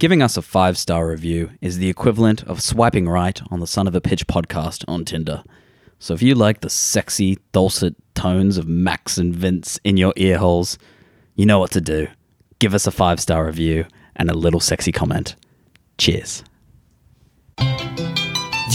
Giving us a five star review is the equivalent of swiping right on the Son of a Pitch podcast on Tinder. So if you like the sexy, dulcet tones of Max and Vince in your ear holes, you know what to do. Give us a five star review and a little sexy comment. Cheers.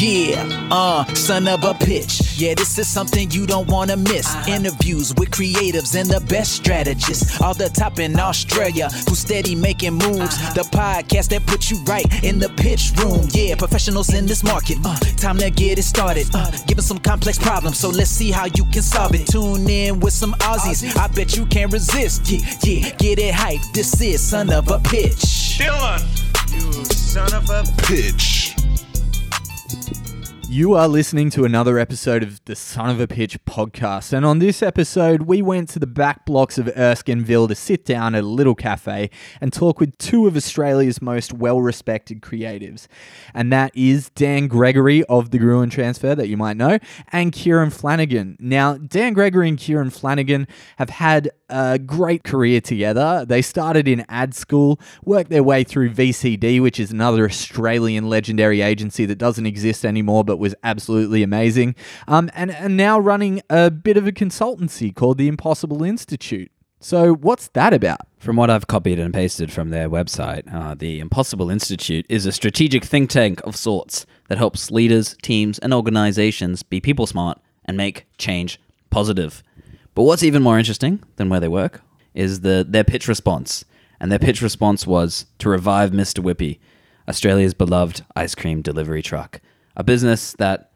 Yeah, uh, son of a pitch. Yeah, this is something you don't wanna miss. Interviews with creatives and the best strategists. All the top in Australia who steady making moves. The podcast that puts you right in the pitch room. Yeah, professionals in this market. Uh, time to get it started. Uh, give us some complex problems, so let's see how you can solve it. Tune in with some Aussies. I bet you can't resist. Yeah, yeah, get it hype. This is son of a pitch. Dylan, you son of a Pitch. You are listening to another episode of the Son of a Pitch podcast. And on this episode, we went to the back blocks of Erskineville to sit down at a little cafe and talk with two of Australia's most well respected creatives. And that is Dan Gregory of the Gruen Transfer, that you might know, and Kieran Flanagan. Now, Dan Gregory and Kieran Flanagan have had a great career together. They started in ad school, worked their way through VCD, which is another Australian legendary agency that doesn't exist anymore but was absolutely amazing, um, and, now running a bit of a consultancy called the Impossible Institute. So, what's that about? From what I've copied and pasted from their website, uh, the Impossible Institute is a strategic think tank of sorts that helps leaders, teams, and organizations be people smart and make change positive. But what's even more interesting than where they work is the their pitch response. And their pitch response was to revive Mr. Whippy, Australia's beloved ice cream delivery truck, a business that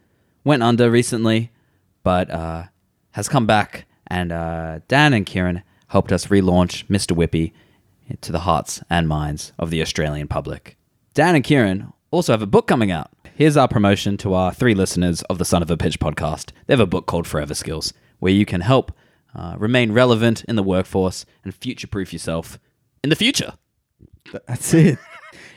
went under recently, but uh, has come back. And uh, Dan and Kieran helped us relaunch Mr. Whippy to the hearts and minds of the Australian public. Dan and Kieran also have a book coming out. Here's our promotion to our three listeners of the Son of a Pitch podcast. They have a book called Forever Skills, where you can help uh, remain relevant in the workforce and future proof yourself in the future. That's it.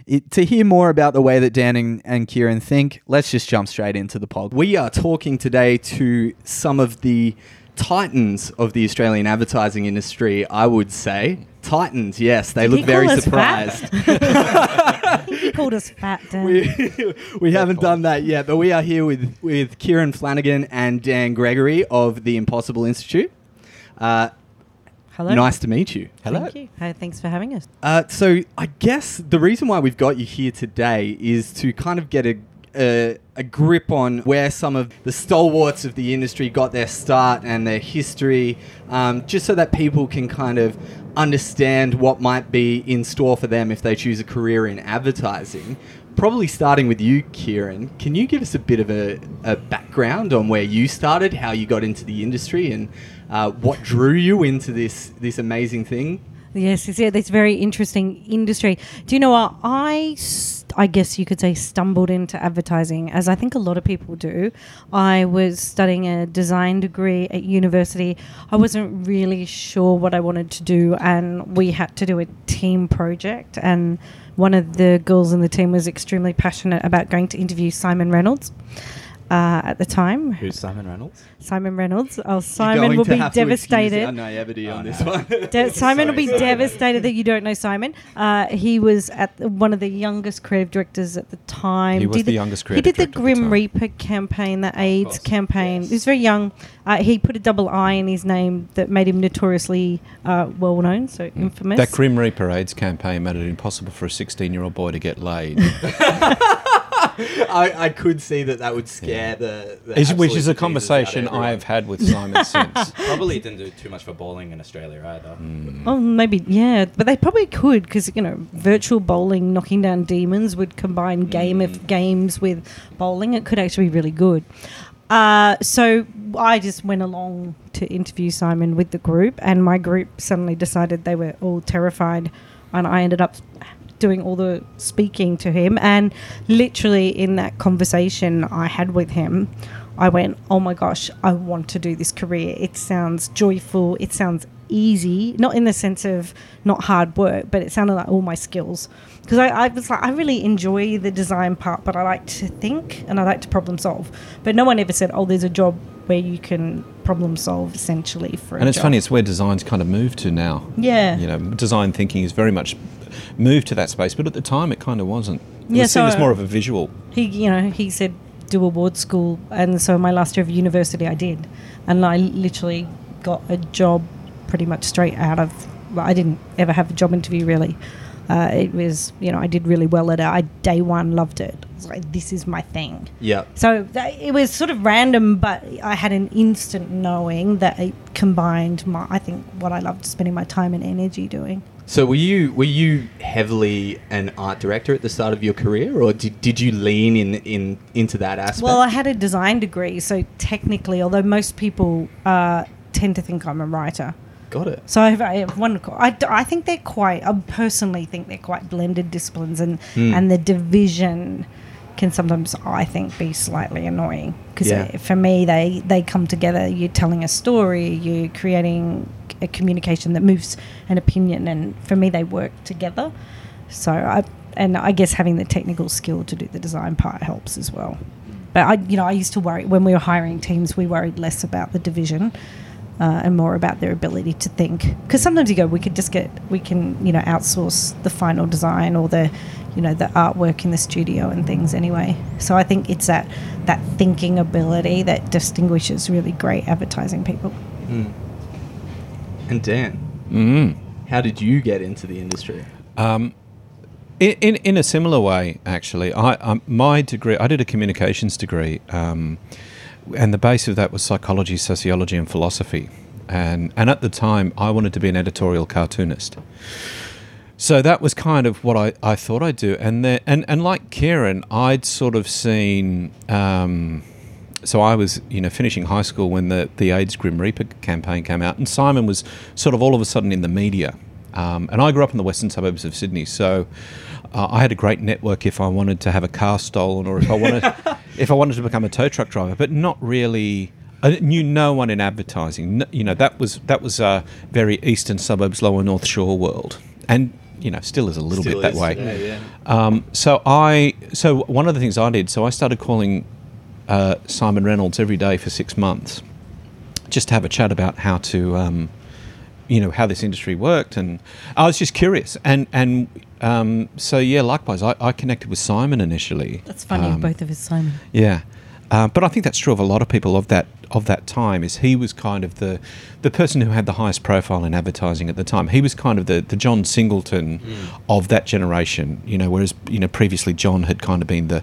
It, to hear more about the way that Dan and, and Kieran think, let's just jump straight into the pod. We are talking today to some of the titans of the Australian advertising industry, I would say. Titans, yes, they Did look very call us fat? surprised. He called us fat, Dan. we, we haven't done that yet, but we are here with, with Kieran Flanagan and Dan Gregory of the Impossible Institute. Uh, Hello. nice to meet you. Hello. Thank you. Hi, thanks for having us. Uh, so I guess the reason why we've got you here today is to kind of get a, a a grip on where some of the stalwarts of the industry got their start and their history, um, just so that people can kind of understand what might be in store for them if they choose a career in advertising. Probably starting with you, Kieran. Can you give us a bit of a, a background on where you started, how you got into the industry, and uh, what drew you into this this amazing thing? Yes, it's, a very interesting industry. Do you know what? I? I guess you could say, stumbled into advertising, as I think a lot of people do. I was studying a design degree at university. I wasn't really sure what I wanted to do, and we had to do a team project. And one of the girls in the team was extremely passionate about going to interview Simon Reynolds. Uh, at the time, Who's Simon Reynolds? Simon Reynolds. Oh, You're Simon going will to be have to devastated. our naivety on Oh, this no. one. De- Simon will be Sorry, sorry. devastated that you don't know Simon. Uh, he was at the, one of the youngest creative directors at the time. He was Did the youngest He did the director the Grim time. Reaper campaign, the AIDS campaign. yes. He was very young. Uh, he put a double I in his name that made him notoriously uh, well known, so infamous. That Grim Reaper AIDS campaign made it impossible for a 16 year old boy to get laid. I, I could see that that would scare the, the Is- which is a conversation out of everyone. I've had with Simon since. Probably didn't do too much for bowling in Australia either. Oh, maybe yeah, but they probably could because you know, virtual bowling, knocking down demons would combine game of games with bowling. It could actually be really good. Uh, so I just went along to interview Simon with the group, and my group suddenly decided they were all terrified, and I ended up doing all the speaking to him. And literally in that conversation I had with him, I went, "Oh my gosh, I want to do this career. It sounds joyful. It sounds easy, not in the sense of not hard work, but it sounded like all my skills. Because I, I was like, I really enjoy the design part, but I like to think and I like to problem solve. But no one ever said, oh, there's a job where you can problem solve essentially for. And it's job. funny, it's where design's kind of moved to now. Yeah. You know, design thinking is very much moved to that space, but at the time it kind of wasn't. It Yeah, was seen so- as more uh, of a visual. he you know he said do a award school and so my last year of university i did and i literally got a job pretty much straight out of well, i didn't ever have a job interview really. Uh, it was you know i did really well at it. I day one loved it. I was like this is my thing. Yeah. so that, it was sort of random but i had an instant knowing that it combined my i think what i loved spending my time and energy doing. So were you were you heavily an art director at the start of your career, or did, did you lean in, in into that aspect? Well, I had a design degree, so technically, although most people uh, tend to think I'm a writer, got it. so I have, I have one. I, I think they're quite. I personally think they're quite blended disciplines, and Hmm. and the division can sometimes I think be slightly annoying because Yeah. for me they they come together. You're telling a story, you're creating a communication that moves an opinion, and for me they work together. So I and I guess having the technical skill to do the design part helps as well. But I, you know, I used to worry when we were hiring teams. We worried less about the division uh, and more about their ability to think. Because sometimes you go, we could just get, we can, you know, outsource the final design or the, you know, the artwork in the studio and things anyway. So I think it's that that thinking ability that distinguishes really great advertising people. And Dan, Mm. how did you get into the industry? Um, in, in, in a similar way, actually, I um, my degree, I did a communications degree, um, and the base of that was psychology, sociology, and philosophy. And and at the time, I wanted to be an editorial cartoonist. So that was kind of what I, I thought I'd do. And then, and and like Kieran, I'd sort of seen. Um, so I was, you know, finishing high school when the the AIDS Grim Reaper campaign came out, and Simon was sort of all of a sudden in the media. Um, and I grew up in the western suburbs of Sydney, so uh, I had a great network if I wanted to have a car stolen or if I wanted if I wanted to become a tow truck driver, but not really. I knew no one in advertising. You know that was that was a very eastern suburbs, lower North Shore world, and you know still is a little Still bit that way. Yeah, yeah. Um, so I, so one of the things I did, so I started calling uh, Simon Reynolds every day for six months, just to have a chat about how to, um, you know, how this industry worked, and I was just curious, and and um, so yeah, likewise, I, I connected with Simon initially. That's funny, Um, both of us, Simon. yeah, uh, but I think that's true of a lot of people of that of that time. Is he was kind of the the person who had the highest profile in advertising at the time. He was kind of the the John Singleton of that generation. You know, whereas you know previously John had kind of been the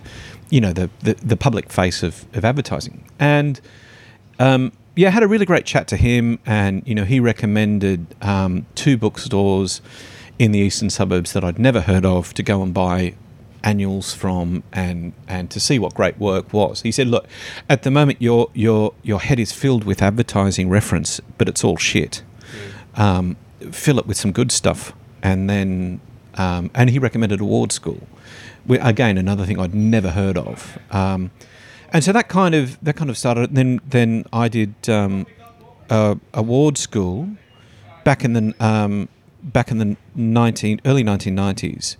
you know the the, the public face of of advertising and. Um, yeah, I had a really great chat to him, and you know he recommended um, two bookstores in the eastern suburbs that I'd never heard of to go and buy annuals from and and to see what great work was. He said, "Look, at the moment your your your head is filled with advertising reference, but it's all shit. Um, fill it with some good stuff." And then um, and he recommended Award School. Wh- Again, another thing I'd never heard of. Um, and so that kind of that kind of started. Then then I did um, uh, award school back in the um, back in the nineteen early nineteen nineties,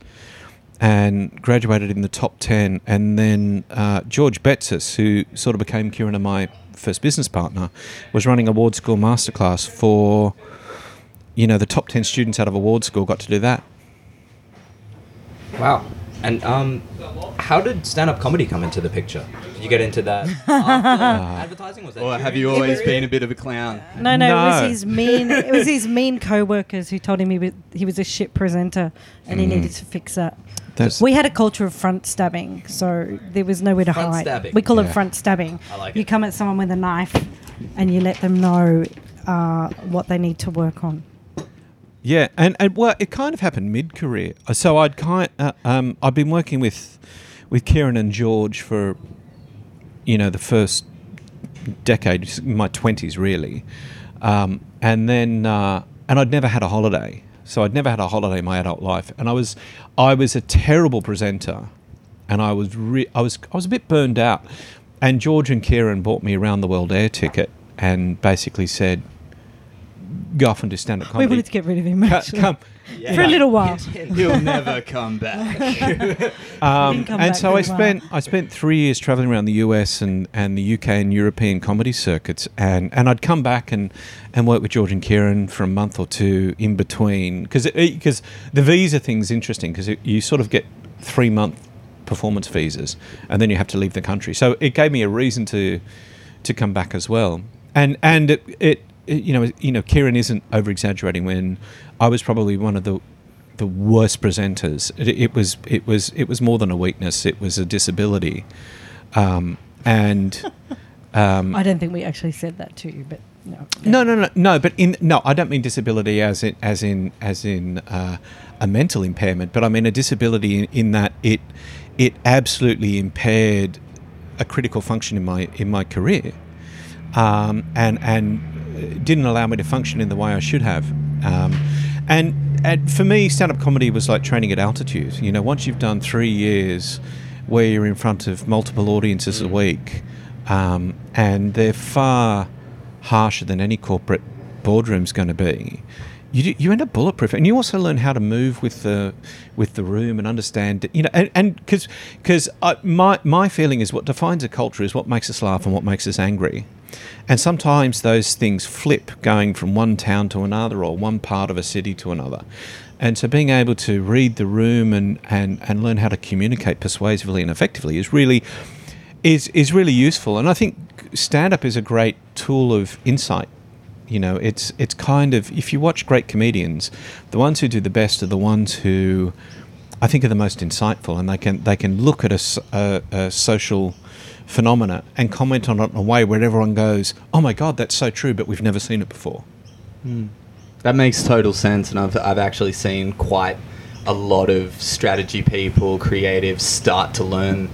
and graduated in the top ten. And then uh, George Betsis, who sort of became Kieran and my first business partner, was running award school masterclass for you know the top ten students out of award school got to do that. Wow. And um, how did stand-up comedy come into the picture? Did you get into that advertising? Was that Or have you always been a bit of a clown? No, no, it No. was his mean. It was his mean co-workers who told him he was he was a shit presenter, and he Mm. needed to fix that. That's We had a culture of front stabbing, so there was nowhere to Front hide. stabbing. We call Yeah. it front stabbing. I like you it. come at someone with a knife, and you let them know uh, what they need to work on. Yeah, and, and well, it kind of happened mid career. So I'd kind uh, um, I'd been working with with Kieran and George for you know the first decade, my twenties really, um, and then uh, and I'd never had a holiday. So I'd never had a holiday in my adult life, and I was I was a terrible presenter, and I was re- I was I was a bit burned out. And George and Kieran bought me around the world air ticket and basically said, go off and do stand up comedy. We wanted to get rid of him actually. come, for a little while. He'll never come back. Um, come and back so I very well. spent I spent three years traveling around the US and, and the UK and European comedy circuits, and, and I'd come back and, and work with George and Kieran for a month or two in between because because the visa thing's interesting because you sort of get three month performance visas and then you have to leave the country. So it gave me a reason to to come back as well, and and it, it, it you know you know Kieran isn't over exaggerating when I was probably one of the the worst presenters. It, it was it was it was more than a weakness. It was a disability, um, and um, I don't think we actually said that to you, but no. no, no, no, no. But in no, I don't mean disability as in as in as in uh, a mental impairment. But I mean a disability in, in that it it absolutely impaired a critical function in my in my career, um, and and uh, didn't allow me to function in the way I should have. Um, and and for me, stand up comedy was like training at altitude. You know, once you've done three years where you're in front of multiple audiences a week, um, and they're far harsher than any corporate boardroom's going to be. You, you end up bulletproof, and you also learn how to move with the with the room and understand. You know, and and because because my my feeling is what defines a culture is what makes us laugh and what makes us angry, and sometimes those things flip, going from one town to another or one part of a city to another. And so being able to read the room and, and, and learn how to communicate persuasively and effectively is really is is really useful. And I think stand up is a great tool of insight. You know, it's it's kind of if you watch great comedians, the ones who do the best are the ones who I think are the most insightful, and they can they can look at a social phenomena and comment on it in a way where everyone goes, "Oh my god, that's so true," but we've never seen it before. That makes total sense, and I've I've actually seen quite a lot of strategy people, creatives start to learn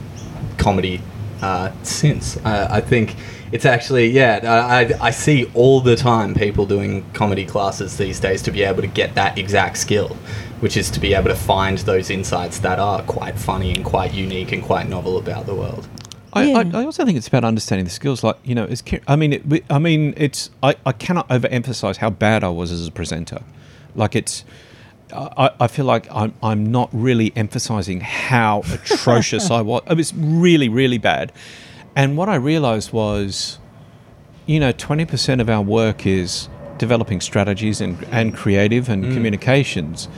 comedy uh, since. I, I think it's actually yeah. I, I I see all the time people doing comedy classes these days to be able to get that exact skill, which is to be able to find those insights that are quite funny and quite unique and quite novel about the world. I, Yeah. I, I also think it's about understanding the skills. Like you know, as I mean, it, I mean, it's I, I cannot overemphasize how bad I was as a presenter. Like it's, I, I feel like I'm I'm not really emphasizing how atrocious I was. It was really really bad. And what I realized was, you know, twenty percent of our work is developing strategies and and creative and mm. communications,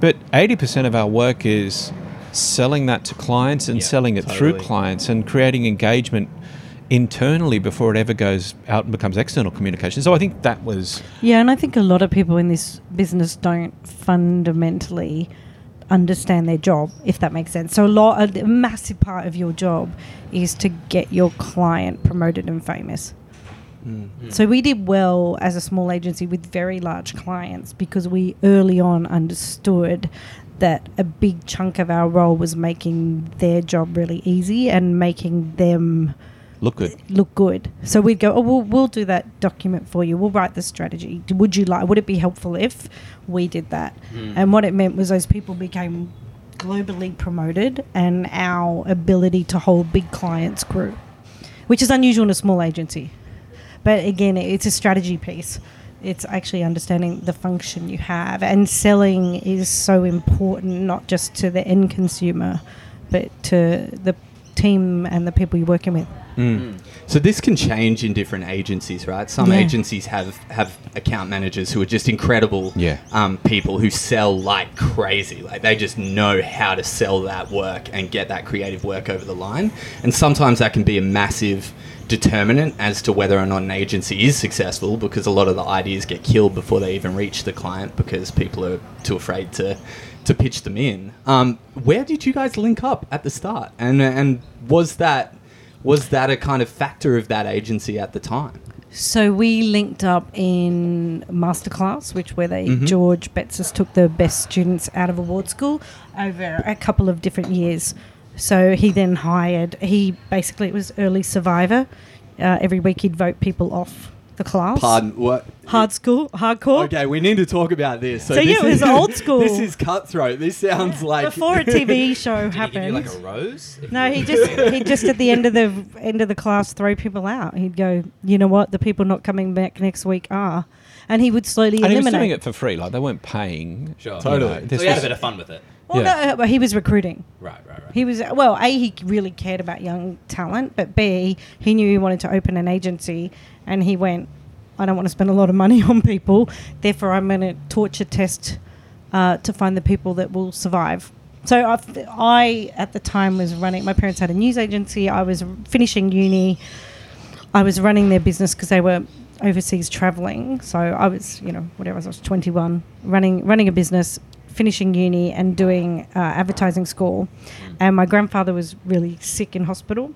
but eighty percent of our work is selling that to clients and Yeah, selling it through clients and creating engagement internally before it ever goes out and becomes external communication. So I think that was Yeah, and I think a lot of people in this business don't fundamentally understand their job, if that makes sense. So a lot, a massive part of your job is to get your client promoted and famous. Mm. So we did well as a small agency with very large clients because we early on understood that a big chunk of our role was making their job really easy and making them look good. look good. So we'd go, oh, we'll, we'll do that document for you. We'll write the strategy. Would you like? Would it be helpful if we did that? Hmm. And what it meant was those people became globally promoted, and our ability to hold big clients grew, which is unusual in a small agency. But again, it's a strategy piece. It's actually understanding the function you have, and selling is so important, not just to the end consumer, but to the team and the people you're working with. So this can change in different agencies, right? Some Yeah. agencies have have account managers who are just incredible Yeah. um, people who sell like crazy. Like they just know how to sell that work and get that creative work over the line. And sometimes that can be a massive determinant as to whether or not an agency is successful because a lot of the ideas get killed before they even reach the client because people are too afraid to to pitch them in. Um, where did you guys link up at the start? And and was that was that a kind of factor of that agency at the time? So we linked up in masterclass, which where they George Betsis took the best students out of award school over a couple of different years. So he then hired. He basically it was early survivor. Uh, every week he'd vote people off the class. Pardon, what? Hard school, hardcore. Okay, we need to talk about this. So, this yeah, it was is- old school. This is cutthroat. This sounds like Before a TV show Did he give you happened. like a rose? If No, you- he just he just at the end of the end of the class throw people out. He'd go, you know what, the people not coming back next week are, and he would slowly And he was eliminate. doing it for free. Like they weren't paying. Sure. Totally. You know, So this he had a was- bit of fun with it. well, yeah. no, but he was recruiting. Right, right, right. He was well. A, he really cared about young talent, but B, he knew he wanted to open an agency, and he went. I don't want to spend a lot of money on people. Therefore, I'm going to torture test uh, to find the people that will survive. So I, I, at the time, was running. My parents had a news agency. I was finishing uni. I was running their business because they were overseas traveling. So I was, you know, whatever. I was 21, running running a business, finishing uni, and doing uh, advertising school. And my grandfather was really sick in hospital.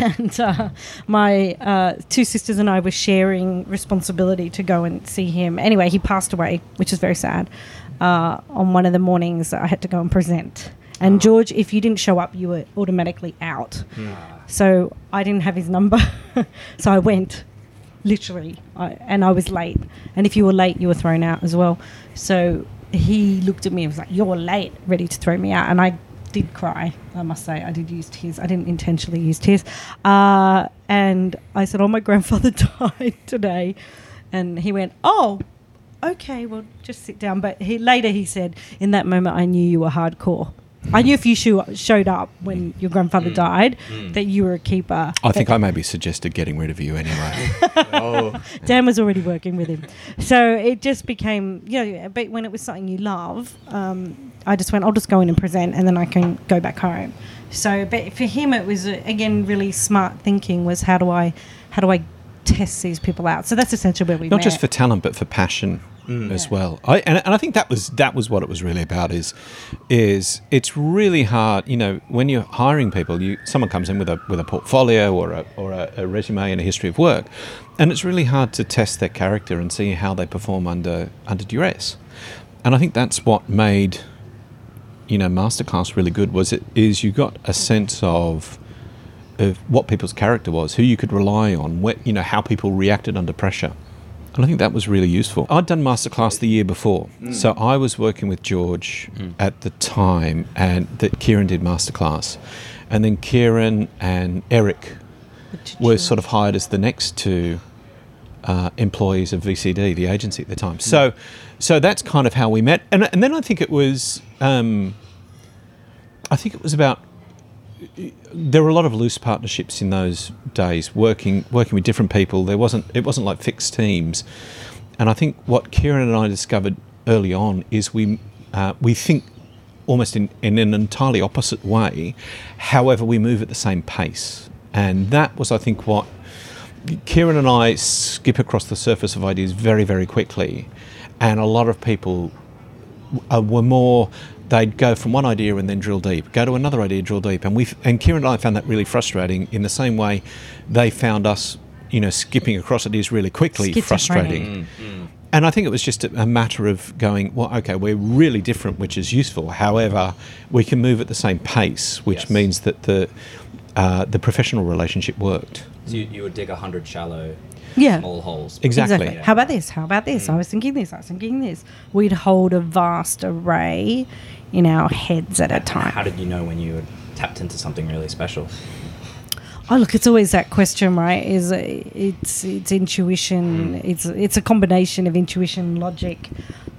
And uh, my uh, two sisters and I were sharing responsibility to go and see him. Anyway, he passed away, which is very sad. Uh, on one of the mornings, I had to go and present. And George, if you didn't show up, you were automatically out. So I didn't have his number, so I went, literally, I, and I was late. And if you were late, you were thrown out as well. So he looked at me and was like, "You're late," ready to throw me out, and I did cry. I must say, I did use tears. I didn't intentionally use tears. Uh, and I said, "Oh, my grandfather died today," and he went, "Oh." Okay, well, just sit down. But he later he said, "In that moment, I knew you were hardcore. I knew if you sho- showed up when your grandfather died, that you were a keeper." I think I maybe suggested getting rid of you anyway. oh, Dan was already working with him. So it just became, you know, but when it was something you love, um, I just went, I'll just go in and present and then I can go back home. So, but for him, it was, uh, again, really smart thinking was how do I, how do I test these people out? So that's essentially where we not met. just for talent but for passion Mm. as well. I, and, and I think that was that was what it was really about is is it's really hard you know when you're hiring people you someone comes in with a with a portfolio or a, or a, a resume and a history of work and it's really hard to test their character and see how they perform under under duress. And I think that's what made you know masterclass really good was it is you got a sense of of what people's character was, who you could rely on, what, you know, how people reacted under pressure. And I think that was really useful. I'd done masterclass the year before, so I was working with George at the time, and that Kieran did masterclass, and then Kieran and Eric were sort of hired as the next two uh, employees of VCD, the agency at the time. So, so that's kind of how we met, and and then I think it was, um, I think it was about there were a lot of loose partnerships in those days, working working with different people. There wasn't it wasn't like fixed teams, and I think what Kieran and I discovered early on is we uh, we think almost in, in an entirely opposite way. However, we move at the same pace, and that was I think what Kieran and I skip across the surface of ideas very very quickly, and a lot of people uh, were more they'd go from one idea and then drill deep go to another idea drill deep and we and Kieran and I found that really frustrating in the same way they found us you know skipping across ideas really quickly Schizophrenic. frustrating mm, mm. and I think it was just a, a matter of going well okay we're really different which is useful however we can move at the same pace which Yes. means that the uh, the professional relationship worked So you, you would dig a hundred shallow, Yeah. small holes. Exactly. How about this? How about this? I mm. was thinking this. I was thinking this. We'd hold a vast array in our heads at a time. How did you know when you had tapped into something really special? Oh, look, it's always that question, right? Is uh, it's it's intuition. It's it's a combination of intuition, logic,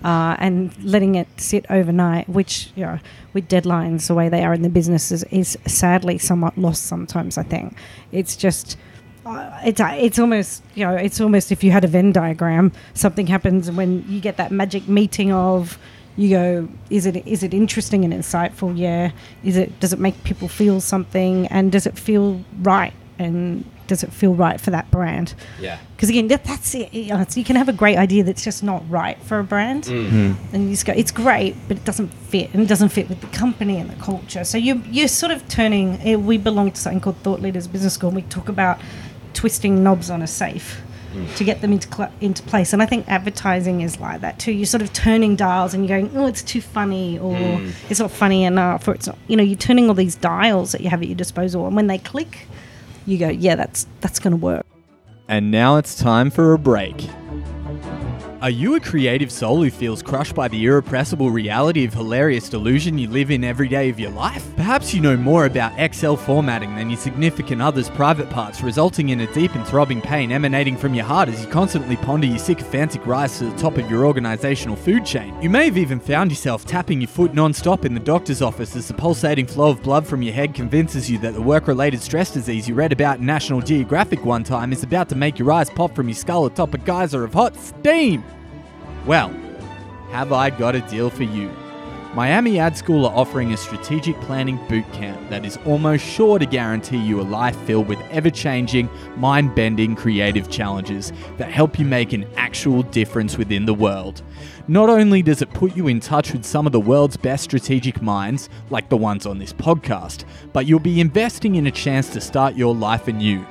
uh, and letting it sit overnight. Which you know, with deadlines the way they are in the businesses, is sadly somewhat lost sometimes. I think it's just. Uh, it's uh, it's almost you know it's almost if you had a Venn diagram, something happens when you get that magic meeting of you go is it is it interesting and insightful? Yeah. Is it does it make people feel something? And does it feel right? And does it feel right for that brand? Yeah. because again that, that's it. You, know, you can have a great idea that's just not right for a brand. Hmm. and you just go it's great but it doesn't fit and it doesn't fit with the company and the culture. So you you're sort of turning eh, we belong to something called thought leaders business school and we talk about twisting knobs on a safe to get them into cl- into place. And I think advertising is like that too. You're sort of turning dials and you're going, oh, it's too funny, or mm. it's not funny enough, or it's not. You know, you're turning all these dials that you have at your disposal, and when they click, you go, yeah, that's that's going to work. and now it's time for a break. Are you a creative soul who feels crushed by the irrepressible reality of hilarious delusion you live in every day of your life? Perhaps you know more about Excel formatting than your significant other's private parts, resulting in a deep and throbbing pain emanating from your heart as you constantly ponder your sycophantic rise to the top of your organizational food chain. You may have even found yourself tapping your foot non-stop in the doctor's office as the pulsating flow of blood from your head convinces you that the work-related stress disease you read about in National Geographic one time is about to make your eyes pop from your skull atop a geyser of hot steam. Well, have I got a deal for you? Miami Ad School are offering a strategic planning boot camp that is almost sure to guarantee you a life filled with ever changing, mind bending creative challenges that help you make an actual difference within the world. Not only does it put you in touch with some of the world's best strategic minds, like the ones on this podcast, but you'll be investing in a chance to start your life anew.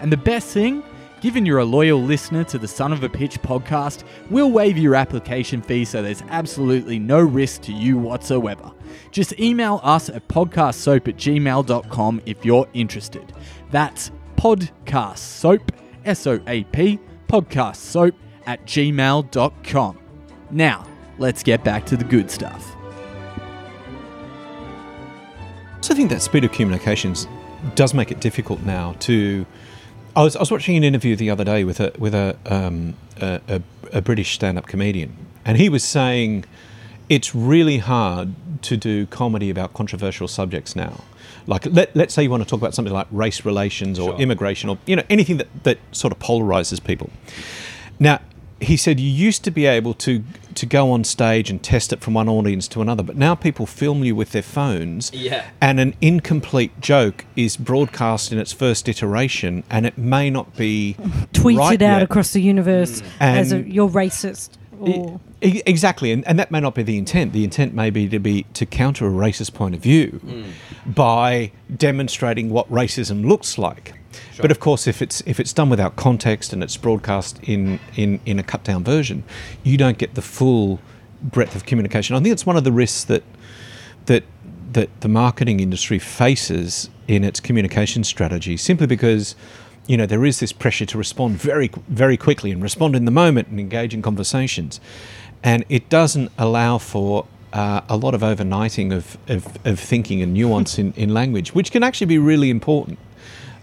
And the best thing? Given you're a loyal listener to the Son of a Pitch podcast, we'll waive your application fee so there's absolutely no risk to you whatsoever. Just email us at podcastsoap at gmail.com if you're interested. That's podcastsoap, S O A P, podcastsoap at gmail.com. Now, let's get back to the good stuff. So I think that speed of communications does make it difficult now to. I was, I was watching an interview the other day with a with a um, a, a, a British stand-up comedian, and he was saying it's really hard to do comedy about controversial subjects now. Like let, let's say you want to talk about something like race relations or immigration or you know anything that, that sort of polarizes people. Now he said you used to be able to to go on stage and test it from one audience to another, but now people film you with their phones, Yeah. and an incomplete joke is broadcast in its first iteration, and it may not be tweeted right out yet. across the universe mm. as a, you're racist. Or, E- exactly, and, and that may not be the intent. The intent may be to be to counter a racist point of view mm. by demonstrating what racism looks like. But of course, if it's if it's done without context and it's broadcast in, in, in a cut down version, you don't get the full breadth of communication. I think it's one of the risks that that that the marketing industry faces in its communication strategy simply because you know there is this pressure to respond very very quickly and respond in the moment and engage in conversations. And it doesn't allow for uh, a lot of overnighting of, of, of thinking and nuance in, in language which can actually be really important.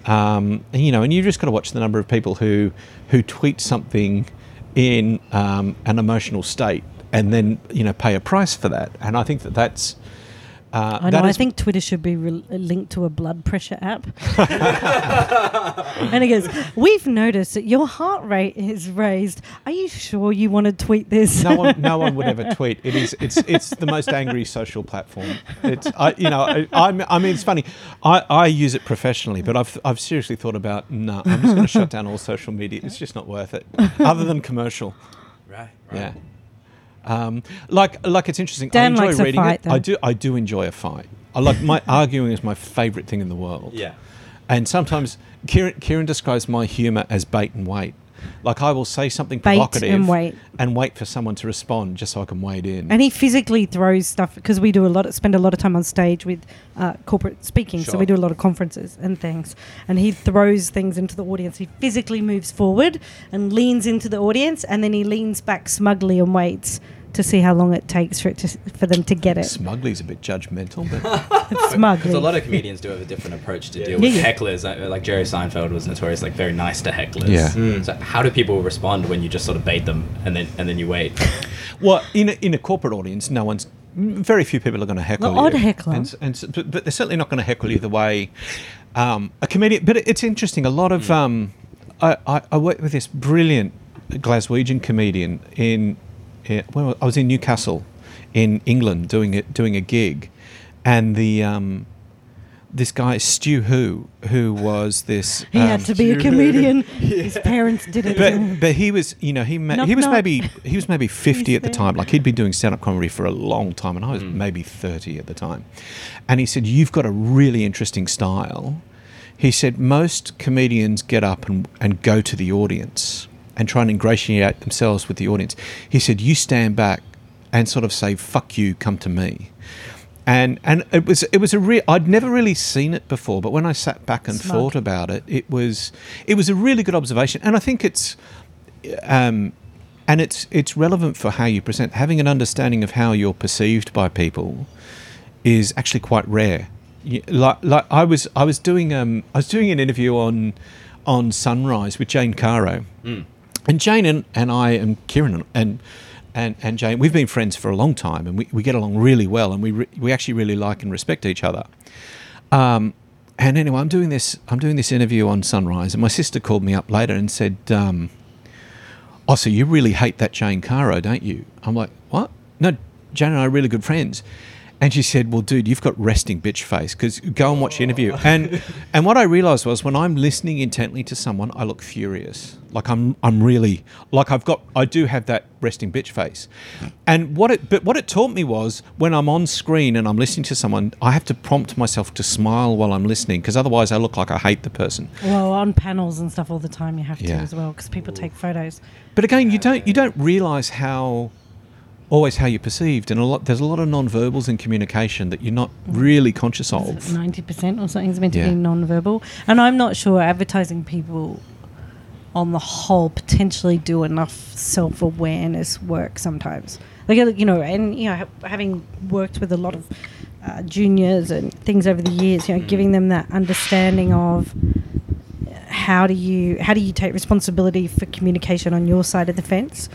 Um, and, you know and you've just got to watch the number of people who who tweet something in um, an emotional state and then you know pay a price for that. And i think that that's uh, I know. I think Twitter should be re- linked to a blood pressure app. and he goes, "We've noticed that your heart rate is raised. Are you sure you want to tweet this?" no one, no one would ever tweet. It is, it's, it's the most angry social platform. It's, I, you know, I, I'm- mean, it's funny. I, I use it professionally, but I've, I've seriously thought about, no, I'm just going to shut down all social media. It's just not worth it, other than commercial. Right. Yeah. Um, like, like it's interesting. Dan I enjoy likes a reading fight, it. I do, I do enjoy a fight. I like my arguing is my favourite thing in the world. Yeah. And sometimes Kieran, Kieran describes my humour as bait and wait. Like I will say something Bait provocative and wait. and wait for someone to respond just so I can wade in. And he physically throws stuff because we do a lot, of, spend a lot of time on stage with uh, corporate speaking. So we do a lot of conferences and things. And he throws things into the audience. He physically moves forward and leans into the audience, and then he leans back smugly and waits to see how long it takes for it to, for them to get it. Smugly's a bit judgmental, but smugly. Because a lot of comedians do have a different approach to deal with yeah. hecklers. Uh, Like Jerry Seinfeld was notorious, like very nice to hecklers. Yeah. So how do people respond when you just sort of bait them and then and then you wait? well, in a, in a corporate audience, no one's very few people are going to heckle The you. odd heckler. and, and but, but they're certainly not going to heckle you the way um, a comedian. But it's interesting. A lot of um, I, I, I worked with this brilliant Glaswegian comedian in. In well, I was in Newcastle, in England, doing it doing a gig, and the. Um, this guy Stu Who, who was this. he had um, to be a comedian. His parents did it. but but he was you know he ma- Knock, he was knock. maybe he was maybe 50 at the time like he'd been doing stand up comedy for a long time and I was maybe 30 at the time and he said you've got a really interesting style he said most comedians get up and, and go to the audience and try and ingratiate themselves with the audience he said you stand back and sort of say fuck you come to me and and it was it was a real I'd never really seen it before, but when I sat back and Smug. thought about it, it was it was a really good observation, and I think it's um, and it's it's relevant for how you present. Having an understanding of how you're perceived by people is actually quite rare. You, like, like I was I was doing um I was doing an interview on on Sunrise with Jane Caro, and Jane and, and I and Kieran and and and Jane we've been friends for a long time and we, we get along really well and we re, we actually really like and respect each other. Um, and anyway, I'm doing this I'm doing this interview on Sunrise, and my sister called me up later and said. Um, oh, so you really hate that Jane Caro, don't you? I'm like, what? No, Jane and I are really good friends. And she said, well, dude, you've got resting bitch face because go and watch the interview. Oh. And and what I realised was when I'm listening intently to someone, I look furious. Like I'm I'm really like I've got I do have that resting bitch face. And what it but what it taught me was when I'm on screen and I'm listening to someone, I have to prompt myself to smile while I'm listening because otherwise I look like I hate the person. Well, on panels and stuff all the time, you have to as well because people take photos. But again, you don't you don't realize how always how you're perceived, and a lot there's a lot of non-verbals in communication that you're not really conscious of. Ninety percent or something is meant to Yeah. be non-verbal, and I'm not sure advertising people, on the whole, potentially do enough self-awareness work sometimes. Like uh, you know, and you know, having worked with a lot of uh, juniors and things over the years, you know, giving them that understanding of how do you how do you take responsibility for communication on your side of the fence,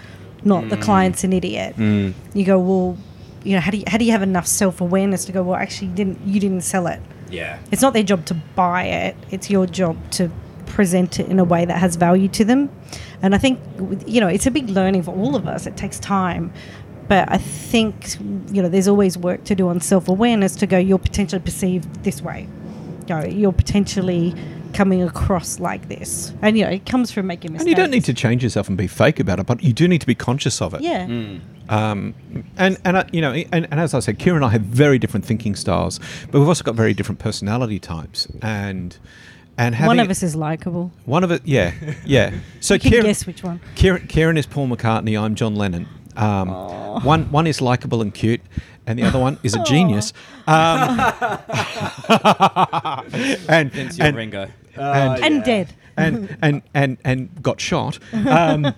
not the mm. client's an idiot. Mm. You go well. You know, how do you, how do you have enough self awareness to go? Well, actually, you didn't you didn't sell it. Yeah. It's not their job to buy it. It's your job to present it in a way that has value to them. And I think you know it's a big learning for all of us. It takes time, but I think you know there's always work to do on self awareness to go. You're potentially perceived this way. You know, you're potentially coming across like this, and you know it comes from making mistakes. And you don't need to change yourself and be fake about it, but you do need to be conscious of it. Yeah. Um, and and uh, you know, and, and as I said, Kieran and I have very different thinking styles, but we've also got very different personality types, and and having One of us is likable. one of it, yeah, yeah. So You can Kieran, guess which one. Kieran, Kieran is Paul McCartney. I'm John Lennon. Um, one one is likable and cute, and the other one is a genius. Um, and Vince, you're and, Ringo. and, And dead. and and and and got shot. Um,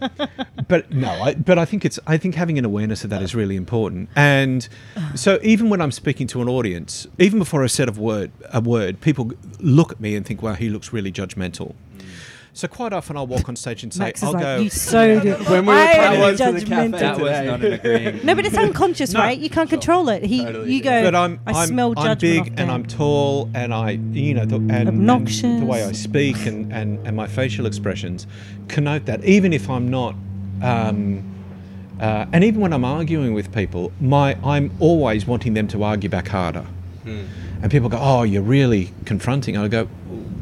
but no, I, but I think it's I think having an awareness of that is really important. And so even when I'm speaking to an audience, even before I said a word, a word, people look at me and think, "Wow, he looks really judgmental." So quite often I'll walk on stage and say, Max "I'll like, go." you so do. When we were I am coming the judgmental. cafe That was not an agreeing. No, but it's unconscious, No. right? You can't control it. He, Totally, you go. but I'm I I'm, smell I'm big off and. I'm tall and I you know the, and, and the way I speak and, and, and my facial expressions connote that even if I'm not um, uh, and even when I'm arguing with people my I'm always wanting them to argue back harder and people go oh you're really confronting I go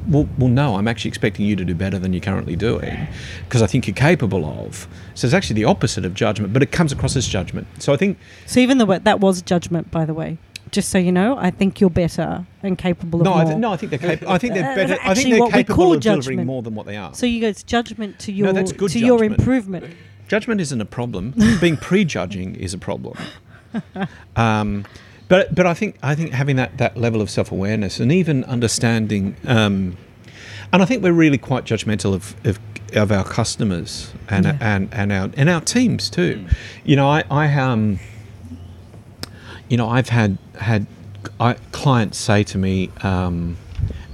well, well no I'm actually expecting you to do better than you're currently doing because I think you're capable of so it's actually the opposite of judgment but it comes across as judgment so I think So even though that was judgment, by the way, just so you know, I think you're better and capable of No, more. I, th- no, I think they're capable. I think they're better. I think they're what we capable call of delivering more than what they are. So you go, it's judgment to your that's good to your judgment. improvement. Judgment isn't a problem. Being prejudging is a problem. Um, but but I think I think having that, that level of self awareness and even understanding, um, and I think we're really quite judgmental of of, of our customers and Yeah. and and our and our teams too. You know, I I um, you know, I've had had I, clients say to me, um,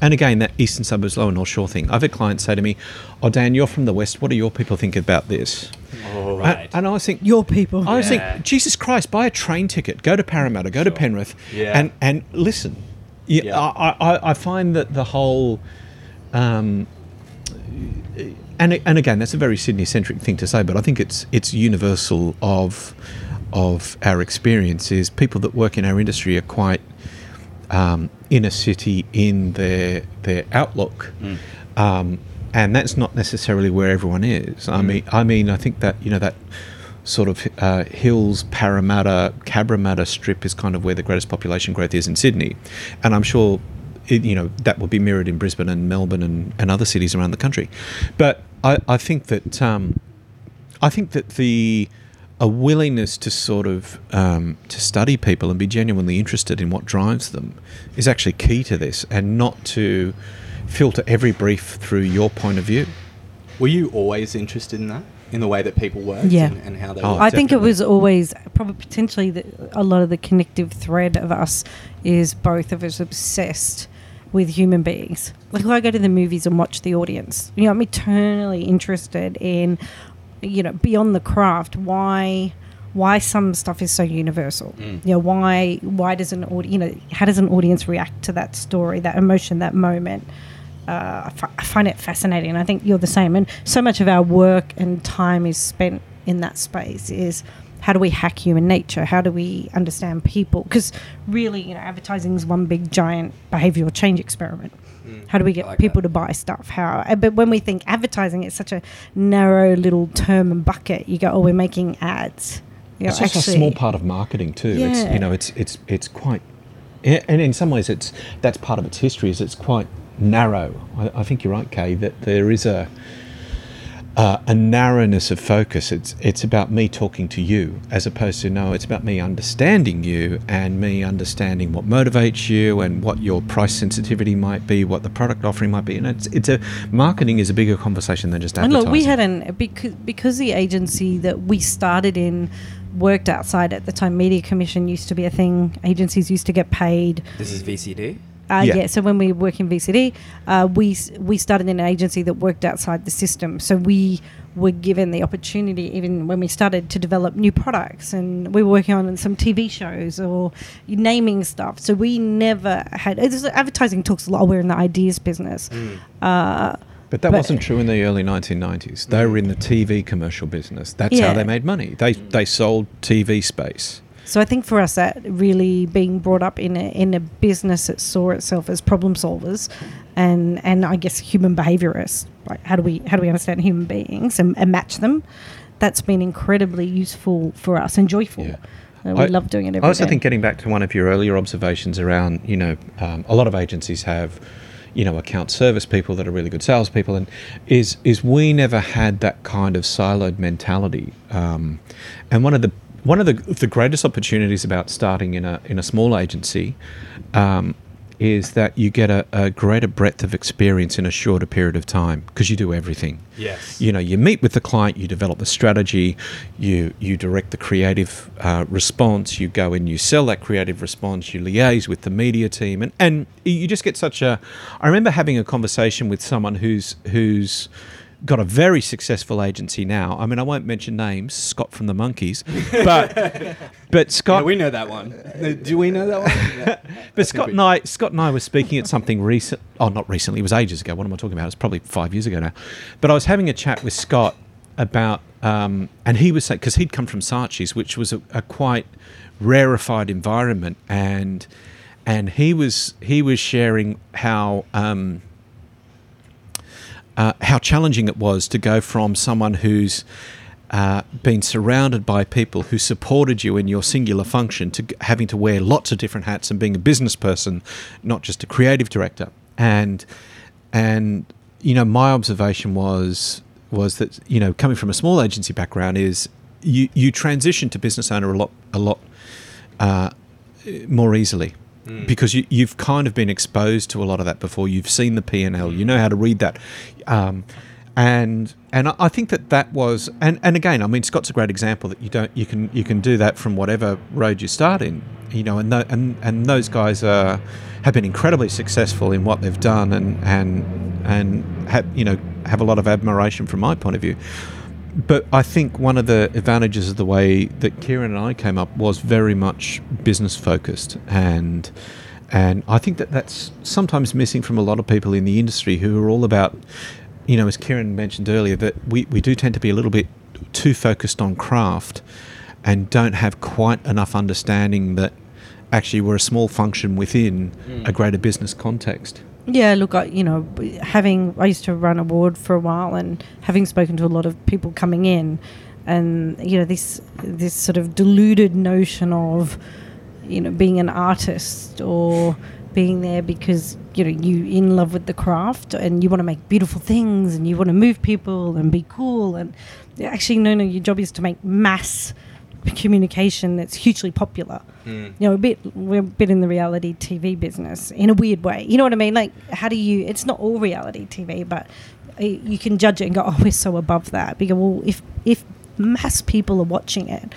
and again that Eastern Suburbs Lower North Shore thing. I've had clients say to me, "Oh, Dan, you're from the West. What do your people think about this?" Oh, And- right. And I was thinking, Your people. I was Yeah. thinking, Jesus Christ, buy a train ticket, go to Parramatta, go to Penrith, Yeah. and and listen. You, Yeah. I, I, I find that the whole, um, and and again, that's a very Sydney centric thing to say, but I think it's it's universal of of our experiences. People that work in our industry are quite um, inner city in their their outlook. Um, and that's not necessarily where everyone is. I mean, I mean, I think that you know that sort of uh, Hills, Parramatta, Cabramatta strip is kind of where the greatest population growth is in Sydney, and I'm sure. It, you know that will be mirrored in Brisbane and Melbourne and, and other cities around the country, but I, I think that um, I think that the a willingness to sort of um, to study people and be genuinely interested in what drives them is actually key to this, and not to filter every brief through your point of view. Were you always interested in that? in the way that people worked Yeah. and, and how they Oh, worked. I think it was always probably potentially the, a lot of the connective thread of us is both of us obsessed with human beings. Like I go to the movies and watch the audience. You know, I'm eternally interested in, you know, beyond the craft. Why, why some stuff is so universal? Mm. You know, why why does an audience, you know, how does an audience react to that story, that emotion, that moment? Uh, I, find it fascinating. I think you're the same. And so much of our work and time is spent in that space. Is how do we hack human nature? How do we understand people? Because really, you know, advertising is one big giant behavioral change experiment. How do we get like people that. to buy stuff? How? uh, But when we think advertising, it's such a narrow little term and bucket. You go, oh, we're making ads. You know, it's also a small part of marketing too. It's Yeah. you know, it's it's it's quite, and in some ways, it's that's part of its history. Is it's quite narrow. I, I think you're right, Kay. That there is a uh, a narrowness of focus. It's it's about me talking to you, as opposed to no. It's about me understanding you and me understanding what motivates you and what your price sensitivity might be, what the product offering might be. And it's it's a marketing is a bigger conversation than just And advertising. look, we had an because because the agency that we started in worked outside at the time. Media commission used to be a thing. Agencies used to get paid. This is VCD. Uh, Yeah. yeah. So when we work in VCD, uh, we we started in an agency that worked outside the system. So we were given the opportunity, even when we started, to develop new products, and we were working on some TV shows or naming stuff. So we never had it's, advertising talks a lot. We're in the ideas business. Uh, But that But- wasn't true in the early 1990s. They were in the TV commercial business. That's how they made money. They they sold TV space. So I think for us that really being brought up in a in a business that saw itself as problem solvers, and and I guess human behaviorists. Like how do we how do we understand human beings and, and match them? That's been incredibly useful for us and joyful. Yeah. Uh, we I- love doing it every day. I also think getting back to one of your earlier observations around, you know, um, a lot of agencies have, you know, account service people that are really good salespeople, and is is we never had that kind of siloed mentality. Um, and one of the one of the the greatest opportunities about starting in a in a small agency. Um, is that you get a, a greater breadth of experience in a shorter period of time because you do everything Yes. you know you meet with the client you develop the strategy you you direct the creative uh, response you go and you sell that creative response you liaise with the media team and and you just get such a i remember having a conversation with someone who's who's got a very successful agency now i mean i won't mention names scott from the monkeys but but scott Yeah, we know that one. Do we know that one? Yeah. but Scott and I, Scott and I were speaking at something recent. Oh, not recently. It was ages ago. What am I talking about? It's probably five years ago now. But I was having a chat with Scott about, um, and he was saying because he'd come from Saatchi's, which was a, a quite rarefied environment, and and he was he was sharing how. Um, uh, how challenging it was to go from someone who's uh, been surrounded by people who supported you in your singular function to having to wear lots of different hats and being a business person, not just a creative director. And and you know, my observation was was that you know, coming from a small agency background, is you you transition to business owner a lot a lot uh, more easily because you, you've kind of been exposed to a lot of that before. You've seen the P and L. You know how to read that, um, and and I- think that that was and, and again, I mean, Scott's a great example that you don't you can you can do that from whatever road you start in. You know, and and and those guys are have been incredibly successful in what they've done, and and and have you know have a lot of admiration from my point of view but I think one of the advantages of the way that Kieran and I came up was very much business focused, and and I think that that's sometimes missing from a lot of people in the industry who are all about, you know, as Kieran mentioned earlier, that we, we do tend to be a little bit too focused on craft, and don't have quite enough understanding that actually we're a small function within hmm. a greater business context. Yeah, look, I, you know, having I used to run a ward for a while, and having spoken to a lot of people coming in, and you know this this sort of deluded notion of, you know, being an artist or being there because you know you in love with the craft and you want to make beautiful things and you want to move people and be cool and actually no no your job is to make mass communication that's hugely popular. You know, a bit we're a bit in the reality TV business in a weird way. You know what I mean? Like, how do you? It's not all reality TV, but uh, you can judge it and go, oh, we're so above that. Because well, if if mass people are watching it,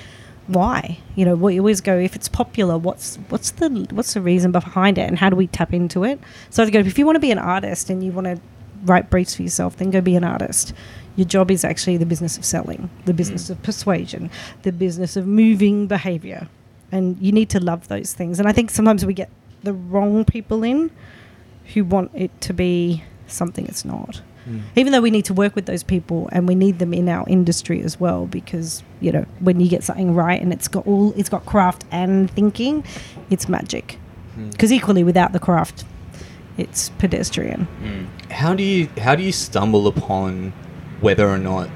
why? You know, we always go if it's popular. What's what's the what's the reason behind it, and how do we tap into it? So I go if you want to be an artist and you want to write briefs for yourself, then go be an artist. Your job is actually the business of selling, the business mm. of persuasion, the business of moving behavior, and you need to love those things. And I think sometimes we get the wrong people in who want it to be something it's not. Mm. Even though we need to work with those people and we need them in our industry as well, because you know when you get something right and it's got all it's got craft and thinking, it's magic. Mm. Because equally, without the craft, it's pedestrian. How do you how do you stumble upon whether or not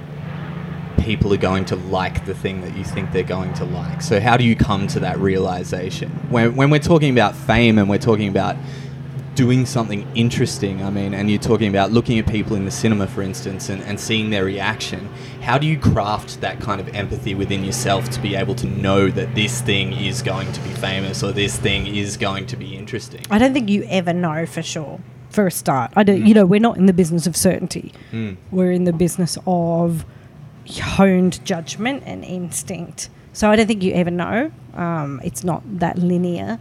people are going to like the thing that you think they're going to like? So how do you come to that realization? When when we're talking about fame and we're talking about doing something interesting, I mean, and you're talking about looking at people in the cinema, for instance, and, and seeing their reaction, how do you craft that kind of empathy within yourself to be able to know that this thing is going to be famous or this thing is going to be interesting? I don't think you ever know for sure. For a start, I don't. You know, we're not in the business of certainty. We're in the business of honed judgment and instinct. So I don't think you ever know. Um, it's not that linear,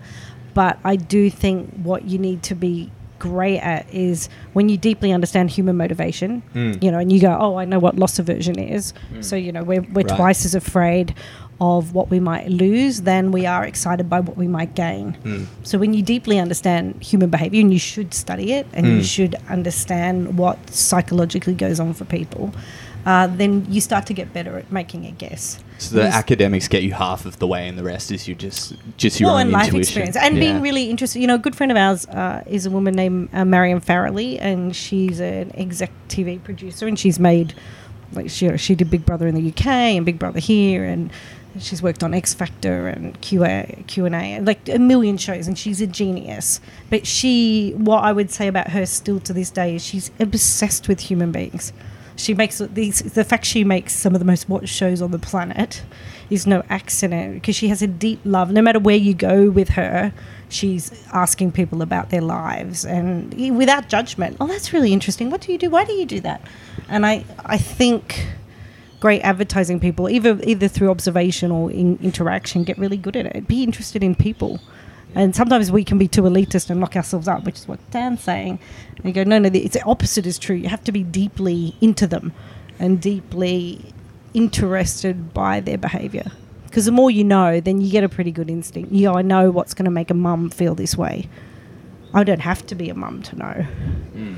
but I do think what you need to be great at is when you deeply understand human motivation. Hmm. You know, and you go, "Oh, I know what loss aversion is." Hmm. So you know, we're we're Right. twice as afraid of what we might lose than we are excited by what we might gain. Hmm. So when you deeply understand human behavior, and you should study it, and you should understand what psychologically goes on for people, uh, then you start to get better at making a guess. So the academics get you half of the way, and the rest is you just just your well, own and life intuition. experience, and Yeah. being really interested. You know, a good friend of ours uh, is a woman named uh, Mariam Farrelly, and she's an exec TV producer, and she's made like she she did Big Brother in the UK and Big Brother here, and she's worked on X Factor and Q Q and A, like a million shows, and she's a genius. But she, what I would say about her still to this day is she's obsessed with human beings. She makes these. The fact she makes some of the most watched shows on the planet is no accident because she has a deep love. No matter where you go with her, she's asking people about their lives and without judgment. Oh, that's really interesting. What do you do? Why do you do that? And I, I think great advertising people, either either through observation or in interaction, get really good at it. Be interested in people. And sometimes we can be too elitist and lock ourselves up, which is what Dan's saying. And you go, no, no, the, it's the opposite is true. You have to be deeply into them and deeply interested by their behaviour. Because the more you know, then you get a pretty good instinct. You go, I know what's going to make a mum feel this way. I don't have to be a mum to know. Hmm.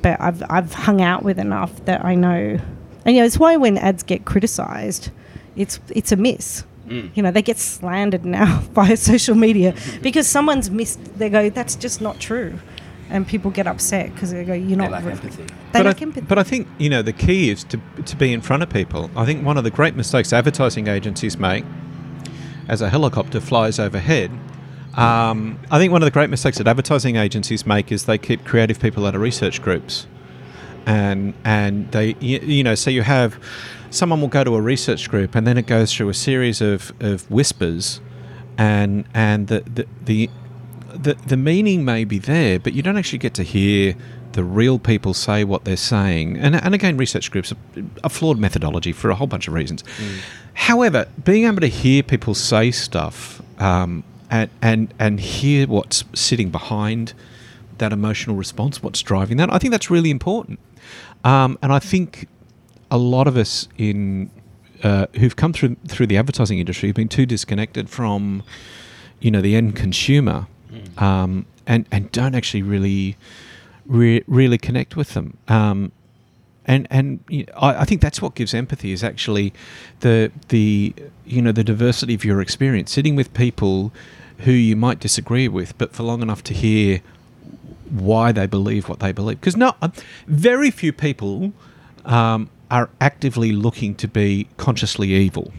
But I've, I've hung out with enough that I know. And, you know, it's why when ads get criticised, it's, it's a miss. You know, they get slandered now via social media because someone's missed. They go, that's just not true. And people get upset because they go, you're They not. lack re- empathy. They but, lack I, empathy. but I think you know the key is to to be in front of people. I think one of the great mistakes advertising agencies make, as a helicopter flies overhead, um, I think one of the great mistakes that advertising agencies make is they keep creative people out of research groups, and and they you, you know so you have someone will go to a research group and then it goes through a series of, of whispers, and and the the, the the the meaning may be there, but you don't actually get to hear the real people say what they're saying. And, and again, research groups are a flawed methodology for a whole bunch of reasons. However, being able to hear people say stuff um, and, and and hear what's sitting behind that emotional response, what's driving that, I think that's really important. Um, and I think a lot of us in uh, who've come through through the advertising industry have been too disconnected from you know the end consumer um, and and don't actually really re- really connect with them. Um, and and you know, I, I think that's what gives empathy is actually the the you know the diversity of your experience. Sitting with people who you might disagree with but for long enough to hear why they believe what they believe. Because no uh, very few people um, are actively looking to be consciously evil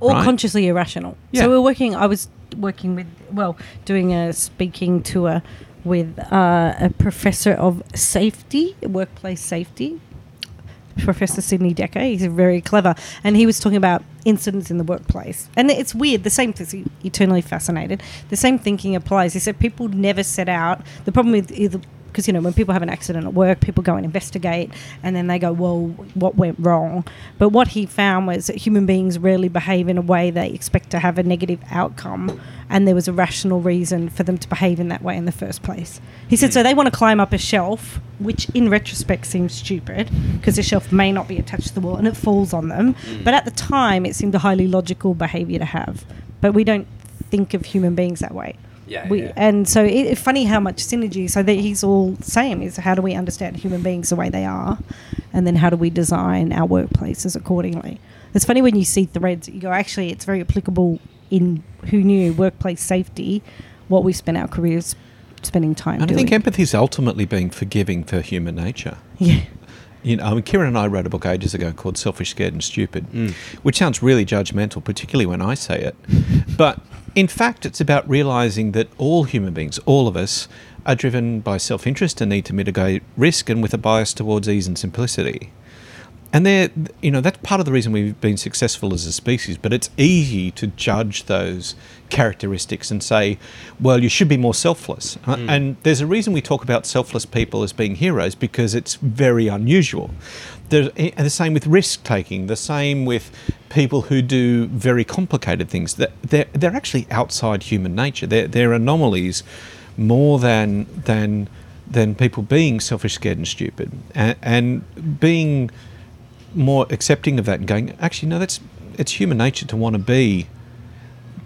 or right? consciously irrational. Yeah. So we're working. I was working with, well, doing a speaking tour with uh, a professor of safety, workplace safety, Professor Sidney Dekker. He's very clever, and he was talking about incidents in the workplace. And it's weird. The same thing. Eternally fascinated. The same thinking applies. He said people never set out. The problem with either because you know when people have an accident at work, people go and investigate, and then they go, "Well, what went wrong?" But what he found was that human beings rarely behave in a way they expect to have a negative outcome, and there was a rational reason for them to behave in that way in the first place. He said, "So hmm. they want to climb up a shelf, which in retrospect seems stupid because the shelf may not be attached to the wall and it falls on them, hmm. but at the time it seemed a highly logical behavior to have. But we don't think of human beings that way." Yeah, we, yeah. and so it, it's funny how much synergy. So that he's all same is how do we understand human beings the way they are, and then how do we design our workplaces accordingly. It's funny when you see threads that you go, actually, it's very applicable in who knew workplace safety, what we spent our careers spending time And I think empathy is ultimately being forgiving for human nature. yeah, You know, I mean, Kieran and I wrote a book ages ago called Selfish, Scared, and Stupid, mm. which sounds really judgmental, particularly when I say it. but in fact, it's about realizing that all human beings, all of us, are driven by self interest and need to mitigate risk and with a bias towards ease and simplicity. And they're, you know, that's part of the reason we've been successful as a species. But it's easy to judge those characteristics and say, well, you should be more selfless. Uh, And there's a reason we talk about selfless people as being heroes because it's very unusual. There's, and the same with risk taking. The same with people who do very complicated things. That they're, they're actually outside human nature. They're, they're anomalies more than than than people being selfish, scared, and stupid, and, and being more accepting of that and going, actually, no, that's it's human nature to want to be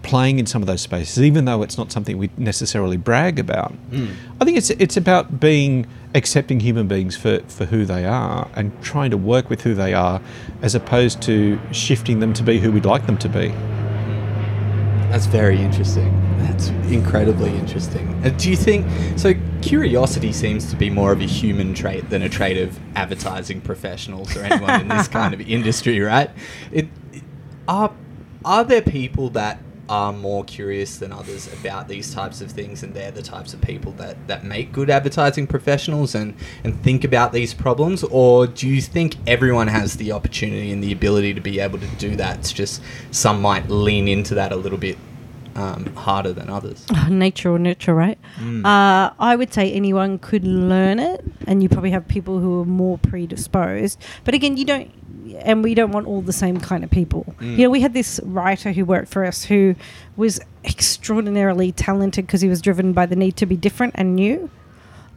playing in some of those spaces, even though it's not something we necessarily brag about. Hmm. I think it's it's about being accepting human beings for, for who they are and trying to work with who they are as opposed to shifting them to be who we'd like them to be. That's very interesting. That's incredibly interesting. Uh, do you think so? Curiosity seems to be more of a human trait than a trait of advertising professionals or anyone in this kind of industry, right? It, are are there people that are more curious than others about these types of things, and they're the types of people that, that make good advertising professionals and and think about these problems, or do you think everyone has the opportunity and the ability to be able to do that? It's just some might lean into that a little bit um, harder than others. nature or nurture, right? Uh, I would say anyone could learn it, and you probably have people who are more predisposed. But again, you don't, and we don't want all the same kind of people. Mm. You know, we had this writer who worked for us who was extraordinarily talented because he was driven by the need to be different and new,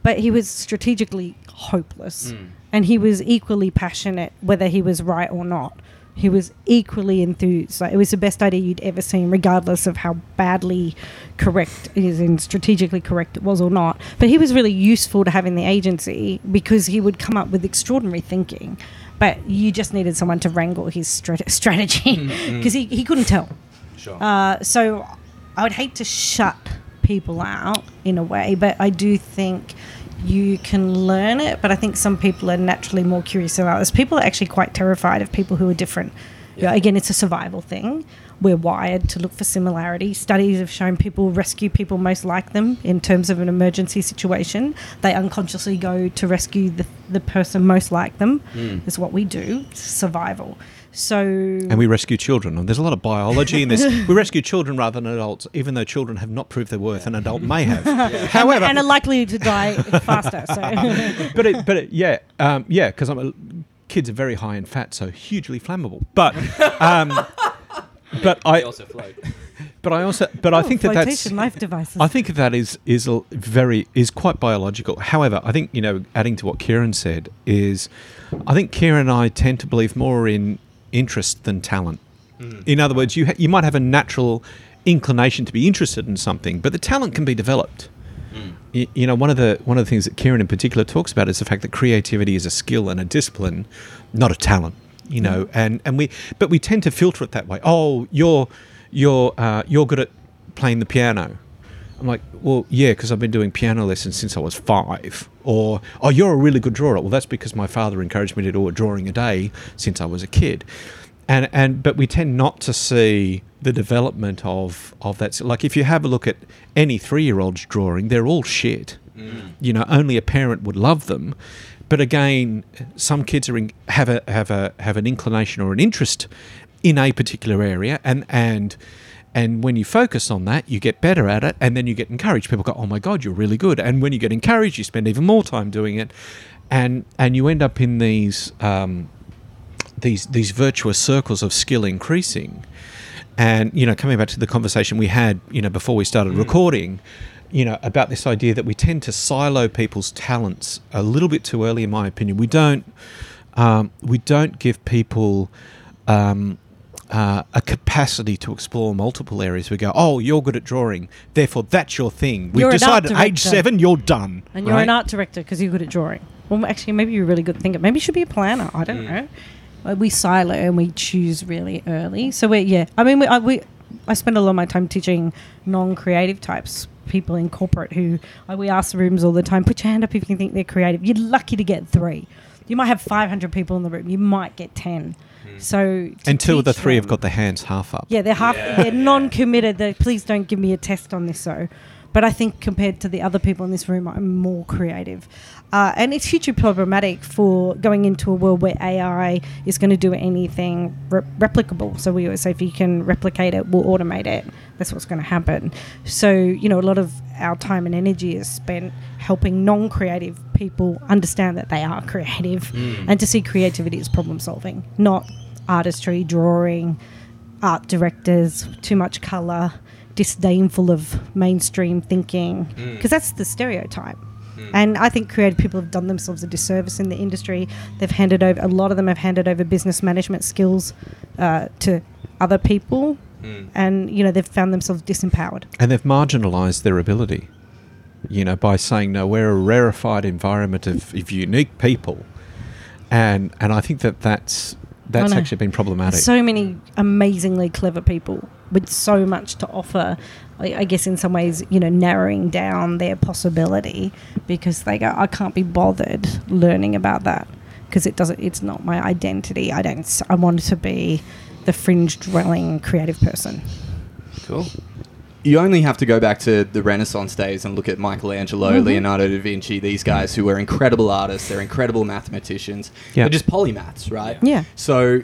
but he was strategically hopeless, mm. and he was equally passionate whether he was right or not. He was equally enthused. Like, it was the best idea you'd ever seen, regardless of how badly correct it is and strategically correct it was or not. But he was really useful to have in the agency because he would come up with extraordinary thinking. But you just needed someone to wrangle his strat- strategy because he, he couldn't tell. Sure. Uh, so I would hate to shut people out in a way, but I do think you can learn it. But I think some people are naturally more curious than others. People are actually quite terrified of people who are different. Yeah. again, it's a survival thing. We're wired to look for similarity. Studies have shown people rescue people most like them in terms of an emergency situation. They unconsciously go to rescue the, the person most like them. It's what we do. It's survival. So And we rescue children. And there's a lot of biology in this. we rescue children rather than adults, even though children have not proved their worth. An adult may have. However, and are likely to die faster. So but it, but it, yeah, um, yeah, because I'm a, kids are very high in fat, so hugely flammable. But um, but I also float. but I also but I Oh, think that that's flotation life devices. I think that is is a very is quite biological. However, I think you know, adding to what Kieran said is, I think Kieran and I tend to believe more in interest than talent. Hmm. In other words, you ha- you might have a natural inclination to be interested in something, but the talent can be developed. Hmm. Y- You know, one of the one of the things that Kieran in particular talks about is the fact that creativity is a skill and a discipline, not a talent. You know, and and we but we tend to filter it that way. Oh, you're you're uh, you're good at playing the piano. I'm like, well, yeah, because I've been doing piano lessons since I was five. Or, oh, you're a really good drawer. Well, that's because my father encouraged me to do a drawing a day since I was a kid. And and but we tend not to see the development of of that. Like if you have a look at any three year old's drawing, they're all shit. You know, only a parent would love them. But again, some kids are in, have a have a have an inclination or an interest in a particular area, and and and when you focus on that, you get better at it, and then you get encouraged. People go, "Oh my god, you're really good!" And when you get encouraged, you spend even more time doing it, and and you end up in these um, these these virtuous circles of skill increasing. And you know, coming back to the conversation we had, you know, before we started recording, you know, about this idea that we tend to silo people's talents a little bit too early, in my opinion. We don't um, we don't give people um, uh, a capacity to explore multiple areas. We go, oh, you're good at drawing, therefore that's your thing. We've You're decided at age seven, you're done. And you're right? an art director because you're good at drawing. Well, actually, maybe you're a really good thinker. Maybe you should be a planner. I don't know. Uh, We silo and we choose really early. So we're yeah. I mean, we I, we I spend a lot of my time teaching non-creative types, people in corporate who uh, we ask the rooms all the time. Put your hand up if you think they're creative. You're lucky to get three. You might have 500 people in the room. You might get 10. So to And two of the teach three have got their hands half up. yeah, they're half. They're non-committed. They please don't give me a test on this. So, but I think compared to the other people in this room, I'm more creative, uh, and it's hugely problematic for going into a world where AI is going to do anything re- replicable. So we always say if you can replicate it, we'll automate it. That's what's going to happen. So you know, a lot of our time and energy is spent helping non-creative people understand that they are creative, mm. and to see creativity as problem solving, not artistry, drawing art directors, too much color, disdainful of mainstream thinking, mm. because that's the stereotype. Mm. And I think creative people have done themselves a disservice in the industry. They've handed over a lot of them have handed over business management skills uh, to other people, Mm. and you know they've found themselves disempowered. And they've marginalised their ability, you know, by saying, no, we're a rarefied environment of, of unique people. And and I think that that's, that's oh, actually been problematic. So many amazingly clever people with so much to offer. I, I guess in some ways, you know, narrowing down their possibility because they go, I can't be bothered learning about that because it doesn't. It's not my identity. I don't. i want to be the fringe dwelling creative person. Cool. You only have to go back to the Renaissance days and look at Michelangelo, Mm-hmm. Leonardo da Vinci, these guys who were incredible artists, they're incredible mathematicians. Yeah. They're just polymaths, right? Yeah. So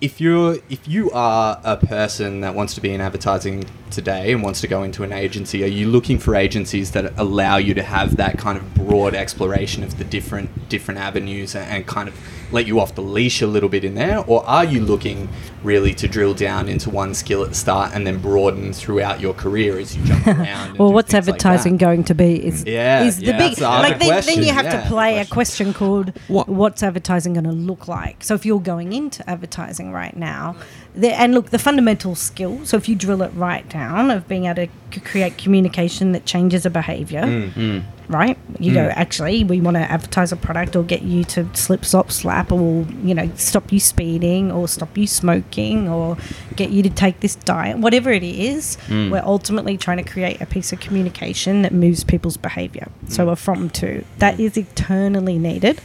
if you're if you are a person that wants to be in advertising today and wants to go into an agency, are you looking for agencies that allow you to have that kind of broad exploration of the different different avenues and, and kind of let you off the leash a little bit in there, or are you looking really to drill down into one skill at the start and then broaden throughout your career as you jump around? Well, what's things like advertising going to be? Is Yeah, is the yeah, big that's the like then, then you have Yeah, to play a question called What- what's advertising going to look like? So if you're going into advertising right now, there, and look the fundamental skill. So if you drill it right down of being able to c- create communication that changes a behavior, Mm, right? You go actually we want to advertise a product or get you to slip, slop, slap, or you know stop you speeding or stop you smoking or get you to take this diet, whatever it is. Mm. We're ultimately trying to create a piece of communication that moves people's behavior. So mm. a from to that is eternally needed.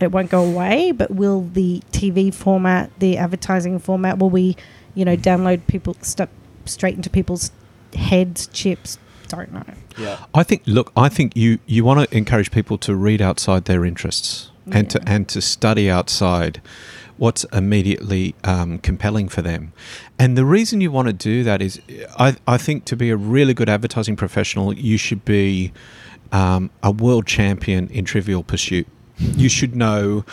It won't go away, but will the TV format, the advertising format, will we, you know, download people stuff straight into people's heads, chips? Don't know. Yeah. I think. Look, I think you you want to encourage people to read outside their interests and to and to study outside what's immediately um, compelling for them. And the reason you want to do that is, I I think to be a really good advertising professional, you should be um, a world champion in Trivial Pursuit. You should know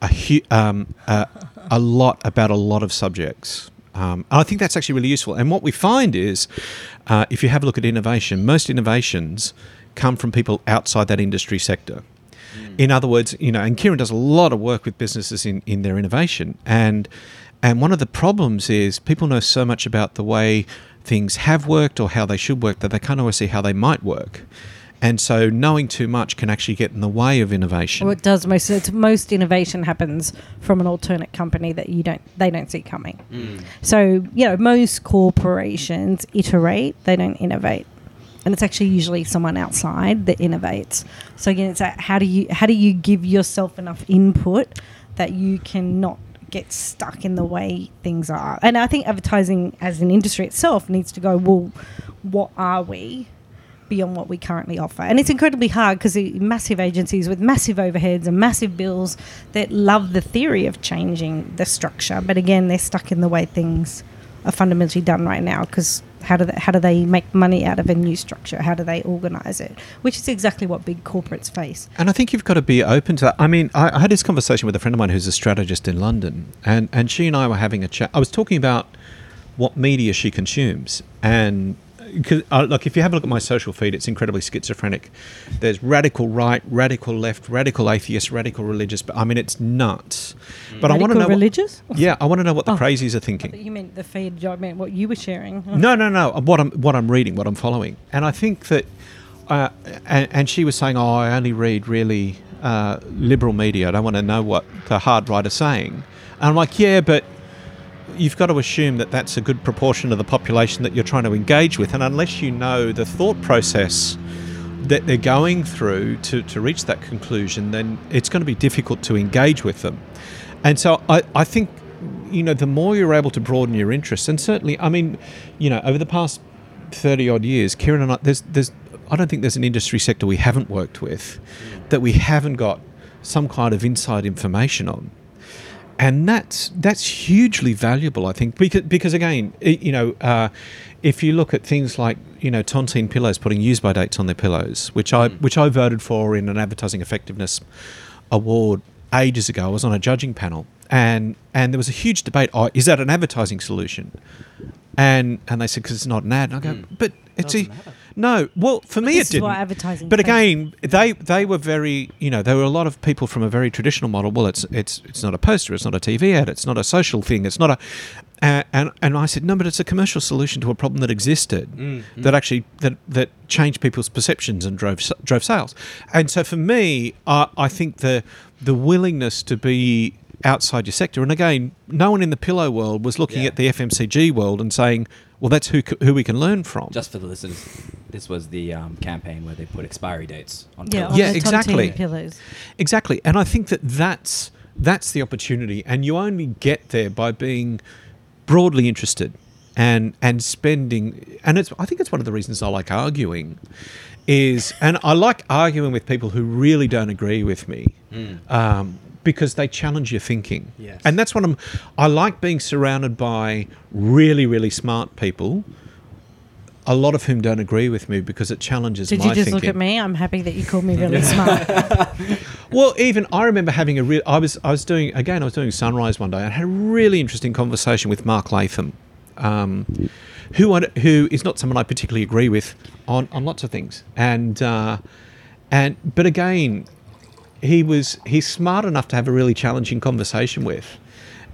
a hu- um, a, a lot about a lot of subjects. Um, and I think that's actually really useful. And what we find is, uh, if you have a look at innovation, most innovations come from people outside that industry sector. In other words, you know, and Kieran does a lot of work with businesses in, in their innovation. And and one of the problems is people know so much about the way things have worked or how they should work that they can't always see how they might work. And so knowing too much can actually get in the way of innovation. Well, it does most. It's, most innovation happens from an alternate company that you don't. They don't see coming. Mm. So you know, most corporations iterate. They don't innovate, and it's actually usually someone outside that innovates. So again, it's how do you how do you give yourself enough input that you can not get stuck in the way things are. And I think advertising as an industry itself needs to go. Well, what are we? beyond what we currently offer. And it's incredibly hard because massive agencies with massive overheads and massive bills that love the theory of changing the structure, but again, they're stuck in the way things are fundamentally done right now because how do they, how do they make money out of a new structure? How do they organize it? Which is exactly what big corporates face. And I think you've got to be open to that. I mean, I, I had this conversation with a friend of mine who's a strategist in London, and, and she and I were having a chat. I was talking about what media she consumes. And cause, uh, look, if you have a look at my social feed, it's incredibly schizophrenic. There's radical right, radical left, radical atheist, radical religious. But I mean, it's nuts. But I want to Radical know. What, religious? yeah, I want to know what the Oh. crazies are thinking. thought You meant the feed? I meant what you were sharing. No, no, no. What I'm what I'm reading, what I'm following, and I think that, uh, and, and she was saying, "Oh, I only read really uh, liberal media. I don't want to know what the hard right are saying." And I'm like, "Yeah, but you've got to assume that that's a good proportion of the population that you're trying to engage with, and unless you know the thought process." That they're going through to, to reach that conclusion, then it's going to be difficult to engage with them. And so I, I think, you know, the more you're able to broaden your interests, and certainly, I mean, you know, over the past 30 odd years, Kieran and I, there's, there's, I don't think there's an industry sector we haven't worked with that we haven't got some kind of inside information on. And that's that's hugely valuable, I think, because, because again, you know, uh, if you look at things like you know Tontine pillows putting use by dates on their pillows, which I which I voted for in an advertising effectiveness award ages ago. I was on a judging panel, and and there was a huge debate. Oh, is that an advertising solution? And and they said because it's not an ad. And I go, but it's a no. Well, for me, this it is didn't. what advertising But takes. again, they they were very you know there were a lot of people from a very traditional model. Well, it's it's it's not a poster, it's not a TV ad, it's not a social thing, it's not a. Uh, and and I said no, but it's a commercial solution to a problem that existed that actually that that changed people's perceptions and drove drove sales. And so for me, I I think the the willingness to be outside your sector, and again, no one in the pillow world was looking Yeah. at the FMCG world and saying, well, that's who who we can learn from. Just for the listeners, this was the um, campaign where they put expiry dates on Yeah, pillows. on Yeah, the exactly. Tontine pillows. Exactly, and I think that that's that's the opportunity, and you only get there by being broadly interested and and spending. And it's I think it's one of the reasons I like arguing, is and I like arguing with people who really don't agree with me. Um, because they challenge your thinking, Yes. and that's what I'm. I like being surrounded by really, really smart people, a lot of whom don't agree with me because it challenges my thing. Did my you just thinking. look at me? I'm happy that you called me really smart. Well, even I remember having a real. I was I was doing again. I was doing Sunrise one day. and I had a really interesting conversation with Mark Latham, um, who I, who is not someone I particularly agree with on, on lots of things. And uh, and but again, he was he's smart enough to have a really challenging conversation with,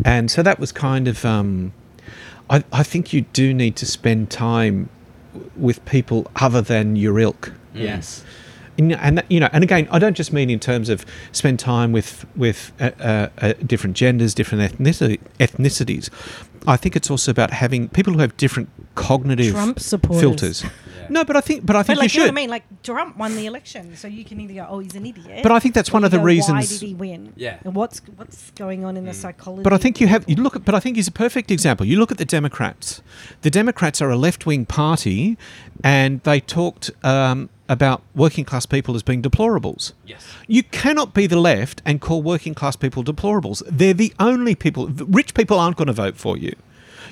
and so that was kind of. Um, I, I think you do need to spend time with people other than your ilk. Yes. And, and you know, and again, I don't just mean in terms of spend time with with uh, uh, uh, different genders, different ethnicity, ethnicities. I think it's also about having people who have different cognitive Trump supporters. filters. No, but I think, but I think But think like, you you know should. what I mean? Like Trump won the election, so you can either go, "Oh, he's an idiot," But I think that's or one of the go, reasons- Why did he win? Yeah. And what's what's going on in the psychology? But I think you have you look at. But I think he's a perfect example. You look at the Democrats. The Democrats are a left wing party, and they talked um, about working class people as being deplorables. Yes. You cannot be the left and call working class people deplorables. They're the only people. Rich people aren't going to vote for you.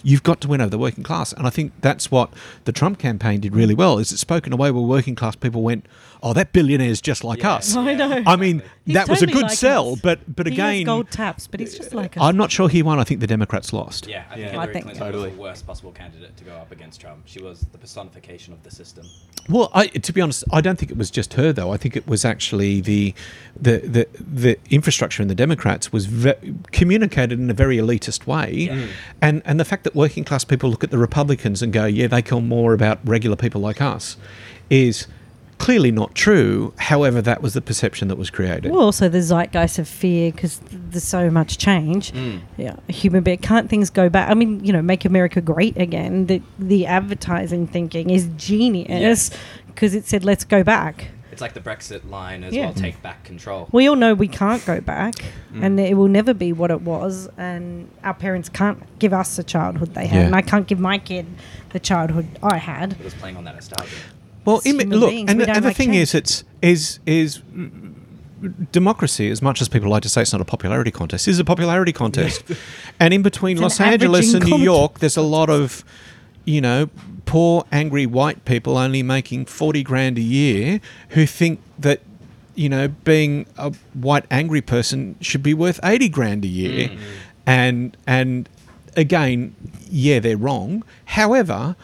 You've got to win over the working class, and I think that's what the Trump campaign did really well. Is it spoke in a way where working class people went, "Oh, that billionaire is just like Yeah. us." I know. I mean, He's that was a good like sell, us. but but He has again, gold taps, but he's just like us. I'm not sure he won. I think the Democrats lost. Yeah, I think Yeah. Hillary I think- Clinton Totally. was the worst possible candidate to go up against Trump. She was the personification of the system. Well, I, to be honest, I don't think it was just her though. I think it was actually the the the, the infrastructure in the Democrats was ve- communicated in a very elitist way, and and the fact that working class people look at the Republicans and go, yeah, they care more about regular people like us, is clearly not true. However, that was the perception that was created. Well, also the zeitgeist of fear because there's so much change. Mm. Yeah, human being can't things go back? I mean, you know, make America great again. The the advertising thinking is genius because it said let's go back. It's like the Brexit line as Yeah. well. Take back control. We all know we can't go back, Mm. and it will never be what it was. And our parents can't give us the childhood they had, Yeah. and I can't give my kid the childhood I had. It was playing on that nostalgia. Well, It's in, human look, beings. and We the, don't and the thing change. is, it's is is democracy, as much as people like to say it's not a popularity contest, is a popularity contest. and in between It's Los an Angeles and New. York, there's a lot of, you know, poor, angry white people only making 40 grand a year who think that, you know, being a white angry person should be worth 80 grand a year. Mm. And, and again, yeah, they're wrong. However,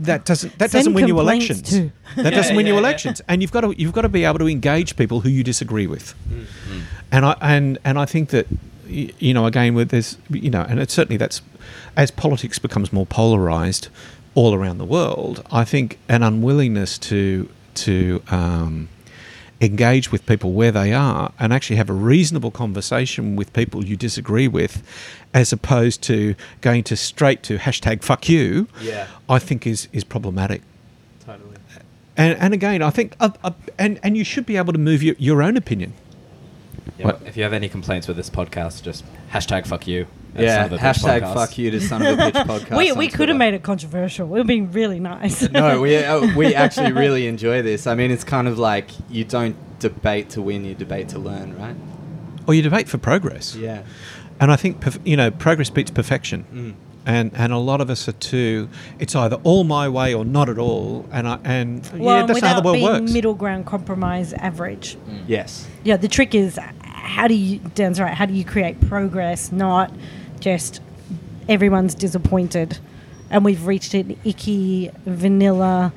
that doesn't that Send doesn't win you elections. too. That doesn't win yeah, you yeah. elections, and you've got to you've got to be able to engage people who you disagree with. Mm-hmm. And I and and I think that you know again with this you know and it's certainly that's as politics becomes more polarized all around the world. I think an unwillingness to to um, engage with people where they are and actually have a reasonable conversation with people you disagree with, as opposed to going to straight to hashtag fuck you. Yeah. I think is is problematic. Totally. And, and again, I think, uh, uh, and and you should be able to move your, your own opinion. Yeah, If you have any complaints with this podcast, just hashtag fuck you. At Yeah, Son of a hashtag Podcast. fuck you to son of a bitch podcast. we we could have made it controversial. We were being really nice. no, we uh, we actually really enjoy this. I mean, it's kind of like you don't debate to win, you debate to learn, right? Or you debate for progress. Yeah. And I think perf- you know progress beats perfection. Mm. And and a lot of us are too. It's either all my way or not at all. And I and well, yeah, that's how the world being works. middle ground, compromise, average. Yes. Yeah, the trick is how do you? Dan's right. How do you create progress, not just everyone's disappointed, and we've reached an icky, vanilla,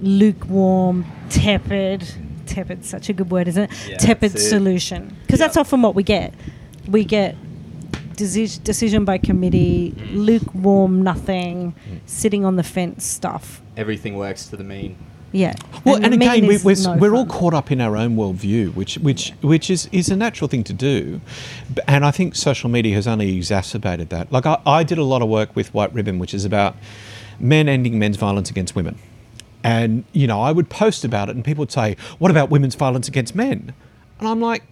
lukewarm, tepid. tepid, such a good word, isn't it? Yeah, tepid solution, because that's often what we get. We get deci- decision by committee, mm. lukewarm, nothing, mm. sitting on the fence stuff. Everything works to the mean. Yeah. Well, and, the again, we, we're, no we're all caught up in our own worldview, which which which is, is a natural thing to do, and I think social media has only exacerbated that. Like I, I did a lot of work with White Ribbon, which is about men ending men's violence against women, and you know I would post about it, and people would say, "What about women's violence against men?" And I'm like,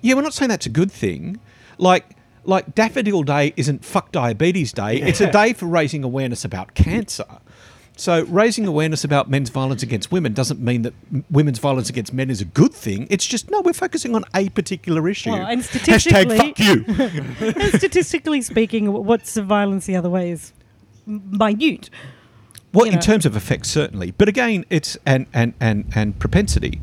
"Yeah, we're not saying that's a good thing. Like." Like Daffodil Day isn't fuck diabetes day. It's a day for raising awareness about cancer. So, raising awareness about men's violence against women doesn't mean that women's violence against men is a good thing. It's just no, we're focusing on a particular issue. Well, and Hashtag statistically- fuck you. and statistically speaking, what's the violence the other way is minute. well, you in know. terms of effect, certainly, but again, it's and and and and propensity.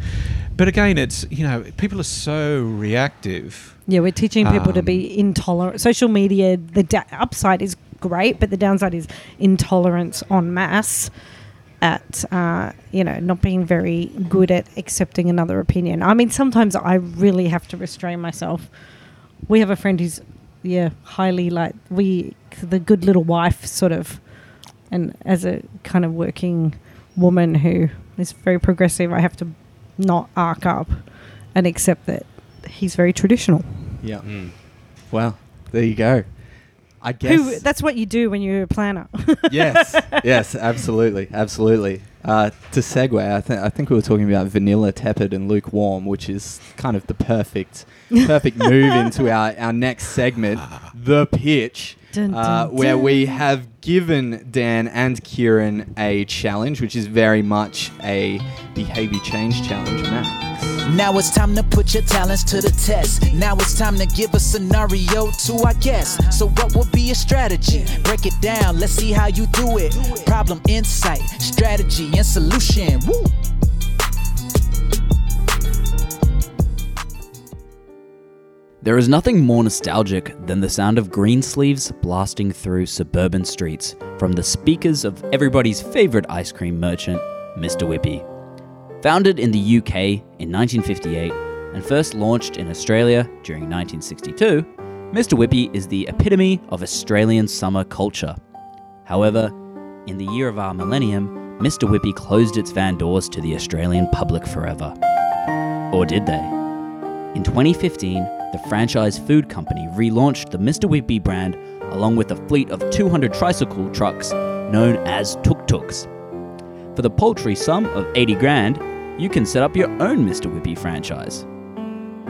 But again, it's you know people are so reactive. Yeah, we're teaching people to Um, be intolerant. Social media, the da- upside is great, but the downside is intolerance en masse. At uh, you know, not being very good at accepting another opinion. I mean, sometimes I really have to restrain myself. We have a friend who's, yeah, highly like we, the good little wife sort of, and as a kind of working woman who is very progressive, I have to not arc up and accept that he's very traditional. Yeah. Mm. Well, there you go. I guess. Who, that's what you do when you're a planner. yes, yes, absolutely, absolutely. Uh, to segue, I, th- I think we were talking about vanilla, tepid, and lukewarm, which is kind of the perfect, perfect move into our, our next segment, the pitch, Dun, uh, dun, where we have given Dan and Kieran a challenge, which is very much a behavior change challenge, Max. Now it's time to put your talents to the test. Now it's time to give a scenario to our guests. So, what would be a strategy? Break it down, let's see how you do it. Problem, insight, strategy, and solution. Woo! There is nothing more nostalgic than the sound of Greensleeves blasting through suburban streets from the speakers of everybody's favourite ice cream merchant, Mr. Whippy. Founded in the UK in 1958 and first launched in Australia during 1962, Mr. Whippy is the epitome of Australian summer culture. However, in the year of our millennium, Mr. Whippy closed its van doors to the Australian public forever. Or did they? In 2015, the franchise food company relaunched the Mr. Whippy brand along with a fleet of 200 tricycle trucks known as tuk tuks. For the paltry sum of 80 grand, you can set up your own Mr. Whippy franchise.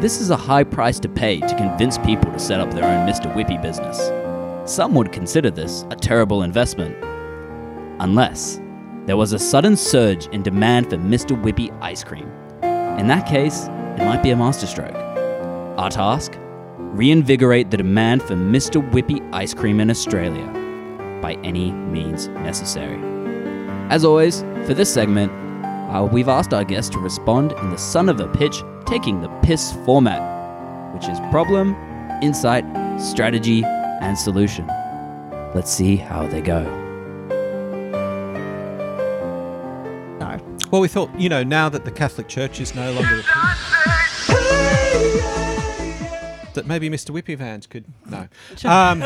This is a high price to pay to convince people to set up their own Mr. Whippy business. Some would consider this a terrible investment. Unless there was a sudden surge in demand for Mr. Whippy ice cream. In that case, it might be a masterstroke. Our task? Reinvigorate the demand for Mr. Whippy ice cream in Australia by any means necessary. As always, for this segment, uh, we've asked our guests to respond in the son of a pitch, taking the piss format, which is problem, insight, strategy, and solution. Let's see how they go. No. Well, we thought, you know, now that the Catholic Church is no longer. That maybe Mr. Whippy Vans could. No. Um,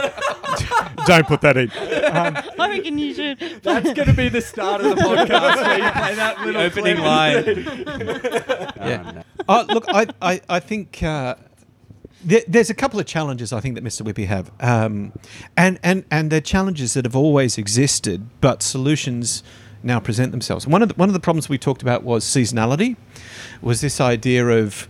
don't put that in. I reckon you should. That's going to be the start of the podcast where you play that little Opening clip. line. Yeah. Oh, look, I, I, I think uh, there, there's a couple of challenges I think that Mr. Whippy have, um, and and and they're challenges that have always existed, but solutions now present themselves. One of the, one of the problems we talked about was seasonality, was this idea of,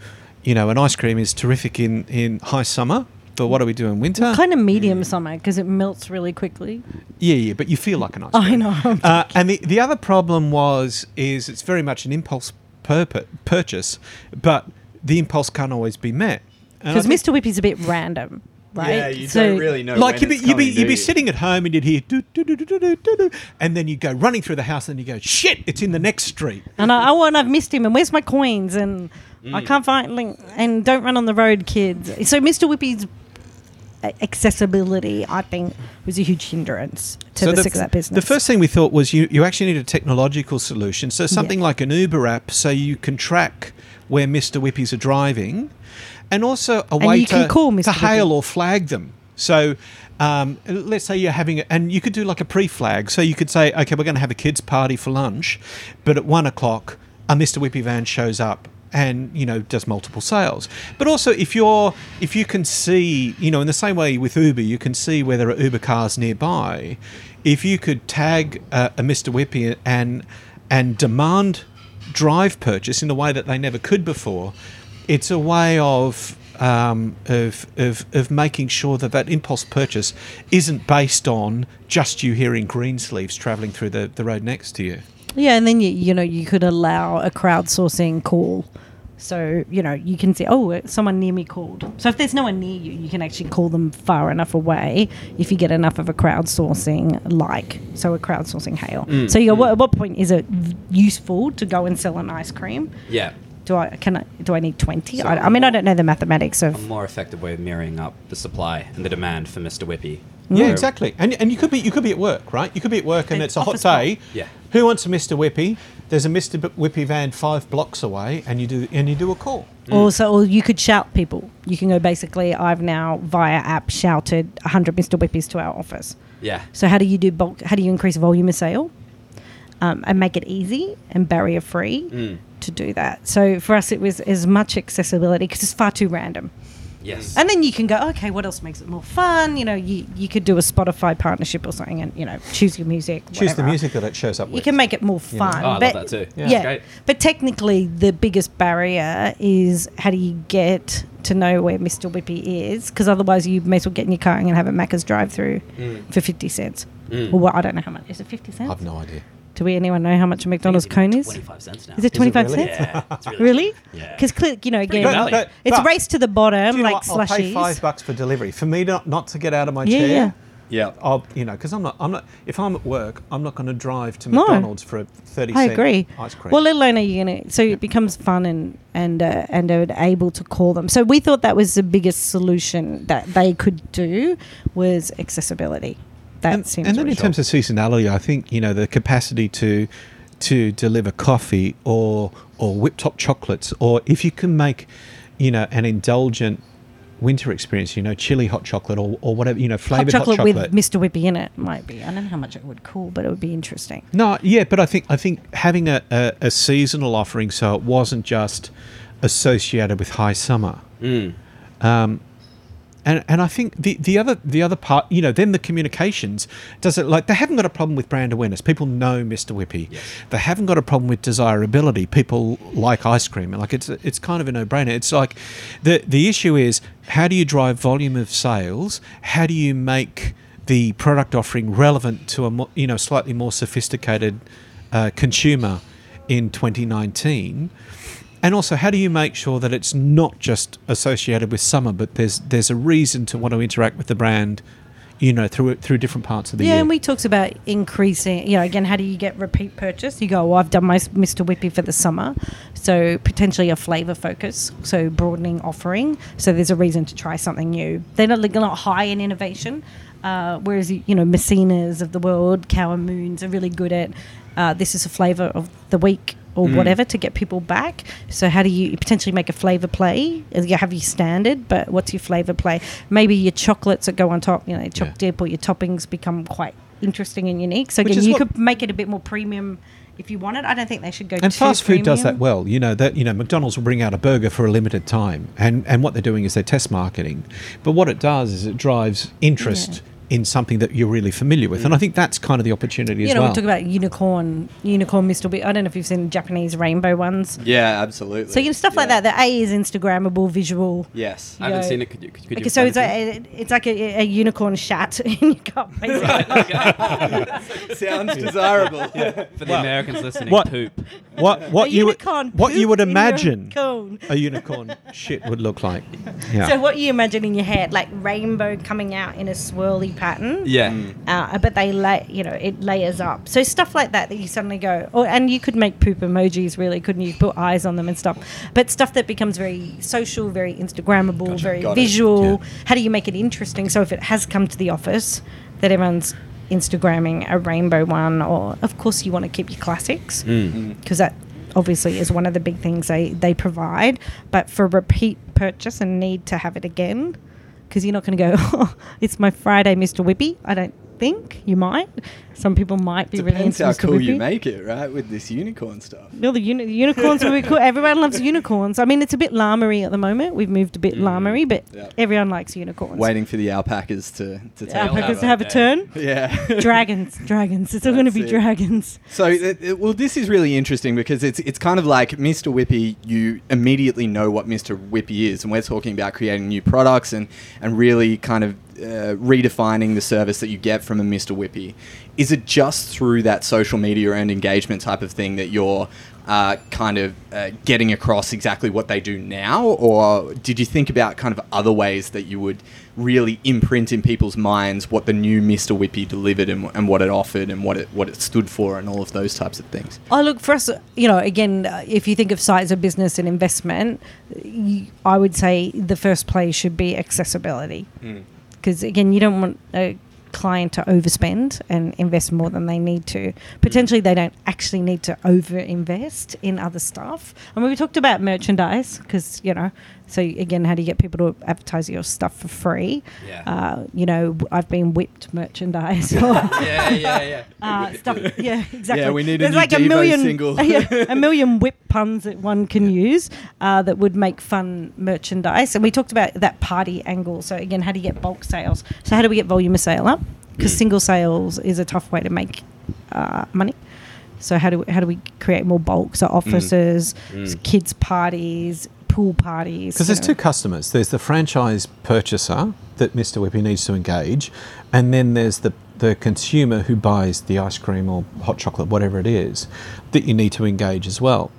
you know, an ice cream is terrific in in high summer. But what do we do in winter? kind of medium summer because it melts really quickly. Yeah, yeah, but you feel like an ice cream. I know. Uh, and the, the other problem was is it's very much an impulse purpo- purchase, but the impulse can't always be met. Because think- Mr. Whippy's a bit random, right? Yeah, you so, don't really know. Like you'd be you'd be, you be sitting at home and you'd hear do, do, do, do, do, do, do, and then you'd go running through the house and you go shit, it's in the next street. And I, oh, and I've missed him. And where's my coins? And mm. I can't find. And don't run on the road, kids. So Mr. Whippy's accessibility, I think, was a huge hindrance to so the, the, that business. The first thing we thought was you, you actually need a technological solution. So something yeah. like an Uber app, so you can track where Mr. Whippies are driving and also a And way to, can call Mr. to hail or flag them. So um, let's say you're having, a, and you could do like a pre-flag. So you could say, okay, we're going to have a kids' party for lunch, but at one o'clock, a Mr. Whippy van shows up and you know does multiple sales. But also, if you're if you can see, you know, in the same way with Uber, you can see where there are Uber cars nearby. If you could tag uh, a Mr. Whippy and and demand drive purchase in a way that they never could before, it's a way of um, of, of of making sure that that impulse purchase isn't based on just you hearing Greensleeves travelling through the, the road next to you. yeah, and then you you know you could allow a crowdsourcing call. So you know you can say, oh, someone near me called. So if there's no one near you, you can actually call them far enough away if you get enough of a crowdsourcing like so a crowdsourcing hail. Mm, so you go, what, at what point is it useful to go and sell an ice cream? Yeah. Do I can I do I need twenty? So I, I mean I don't know the mathematics of A more effective way of mirroring up the supply and the demand for Mr. Whippy. Yeah, exactly. And and you could be you could be at work, right? You could be at work and An it's a hot office spot. day. Yeah. Who wants a Mr. Whippy? There's a Mr. Whippy van five blocks away, and you do and you do a call. Or so, or you could shout people. You can go basically. I've now via app shouted 100 Mr. Whippies to our office. Yeah. So how do you do bulk? How do you increase volume of sale, um, and make it easy and barrier free Mm. To do that? So for us, it was as much accessibility because it's far too random. Yes. And then you can go, okay, what else makes it more fun? You know, you, you could do a Spotify partnership or something, and you know, choose your music. Choose the music that it shows up You can make it more You know. fun. Oh, I love that too. Yeah. Yeah, Great. but technically, the biggest barrier is how do you get to know where Mr. Whippy is? Because otherwise, you may as well get in your car and have a Macca's drive-through Mm. for fifty cents. Mm. Or? I don't know how much. Is it fifty cents? I've no idea. Do we anyone know how much a McDonald's cone is? Twenty-five cents now. Is it twenty-five really? cents? Yeah. It's really. Really? Yeah. Because you know, again, But- value. but- it's but- race to the Do bottom, you know like what? I'll pay five bucks for delivery. For me not, not to get out of my Yeah, chair, yeah. Yeah. I'll you know because I'm not I'm not if I'm at work I'm not going to drive to No. McDonald's for a thirty I cent agree. ice cream. Well, let alone are you gonna? So it becomes fun and and uh, and uh, able to call them. So we thought that was the biggest solution that they could do was accessibility. That and, seems. and then in really terms of seasonality, I think you know the capacity to to deliver coffee or or whipped top chocolates, or if you can make you know an indulgent winter experience, you know, chili hot chocolate or, or whatever, you know, hot flavored chocolate, hot chocolate. with Mr. Whippy in it might be. I don't know how much it would cool, but it would be interesting. No, yeah, but I think I think having a, a, a seasonal offering so it wasn't just associated with high summer. Mm. Um, and, and I think the, the other the other part, you know, then the communications does it like they haven't got a problem with brand awareness. People know Mr. Whippy. Yes. They haven't got a problem with desirability. People like ice cream. Like it's it's kind of a no brainer. It's like the the issue is how do you drive volume of sales? How do you make the product offering relevant to a mo- you know slightly more sophisticated uh, consumer in 2019? And also, how do you make sure that it's not just associated with summer, but there's there's a reason to want to interact with the brand, you know, through through different parts of the yeah, year. Yeah, and we talked about increasing. You know, again, how do you get repeat purchase? You go, well, I've done my Mr. Whippy for the summer, so potentially a flavour focus, so broadening offering. So there's a reason to try something new. They're not, they're not high in innovation, uh, whereas you know Messinas of the world, Cow and Moons are really good at. Uh, this is a flavour of the week or whatever to get people back. So how do you potentially make a flavour play? Uh, You have your standard, but what's your flavour play? Maybe your chocolates that go on top, you know, choc Yeah. dip or your toppings become quite interesting and unique. So Which again, you could make it a bit more premium if you want it. I don't think they should go. and too fast food does that well. You know that you know McDonald's will bring out a burger for a limited time, and and what they're doing is they're test marketing. But what it does is it drives interest in something that you're really familiar with, and I mm. think that's kind of the opportunity You as know, well. we talk about unicorn, unicorn Mr. I don't know if you've seen Japanese rainbow ones. Yeah, absolutely. So you know stuff like Yeah. that. The A is Instagrammable, visual. Yes. I haven't Yeah. seen it. Could you? Could you Okay, so it's explain a, it's like a, a unicorn shat in your cup, basically. Sounds desirable. to me? for the Americans listening? what- Poop. what what a you would, unicorn what you would imagine cone. a unicorn shit would look like. Yeah. So what you imagine in your head, like rainbow coming out in a swirly pattern. Yeah. Mm. Uh, but they lay, you know, it layers up. So stuff like that that you suddenly go, oh, and you could make poop emojis, really, couldn't you? Put eyes on them and stuff. But stuff that becomes very social, very Instagrammable, very Got visual. Yeah. How do you make it interesting? So if it has come to the office, that everyone's Instagramming a rainbow one, or of course you want to keep your classics mm. Mm. because that obviously is one of the big things they they provide. But for repeat purchase and need to have it again, because you're not going to go, oh, it's my Friday, Mr. Whippy. I don't think you might. Some people might be really Depends into how Mr. cool you make it, right? With this unicorn stuff. No, the, uni- the unicorns will be cool. Everyone loves unicorns. I mean, it's a bit llamery at the moment. We've moved a bit mm. llamery, but Yeah. everyone likes unicorns. Waiting for the alpacas to, to take Alpacas over. to have a turn. Yeah. dragons, dragons. It's all going to be it. dragons. So, it, it- well, this is really interesting because it's it's kind of like Mr. Whippy. You immediately know what Mr. Whippy is, and we're talking about creating new products and and really kind of uh, redefining the service that you get from a Mr. Whippy. Is it just through that social media and engagement type of thing that you're uh, kind of uh, getting across exactly what they do now, or did you think about kind of other ways that you would really imprint in people's minds what the new Mr. Whippy delivered and, and what it offered and what it what it stood for and all of those types of things? Oh, look, for us, you know, again, uh, if you think of size of business and investment, I would say the first place should be accessibility. Because, again, you don't want a client to overspend and invest more than they need to. Potentially, they don't actually need to over invest in other stuff. I mean, we talked about merchandise because, you know, so again, how do you get people to advertise your stuff for free? Yeah. Uh, you know, I've been whipped merchandise. yeah, yeah, yeah. uh, stuff. Yeah, exactly. Yeah, we need a There's new like a million, single. yeah, a million whip puns that one can use uh, that would make fun merchandise. And we talked about that party angle. So again, how do you get bulk sales? So how do we get volume of sale up? Because single sales is a tough way to make uh, money. So how do we, how do we create more bulk? So offices, kids parties, pool parties. Because you there's know. two customers. There's the franchise purchaser that Mr. Whippy needs to engage, and then there's the the consumer who buys the ice cream or hot chocolate, whatever it is, that you need to engage as well.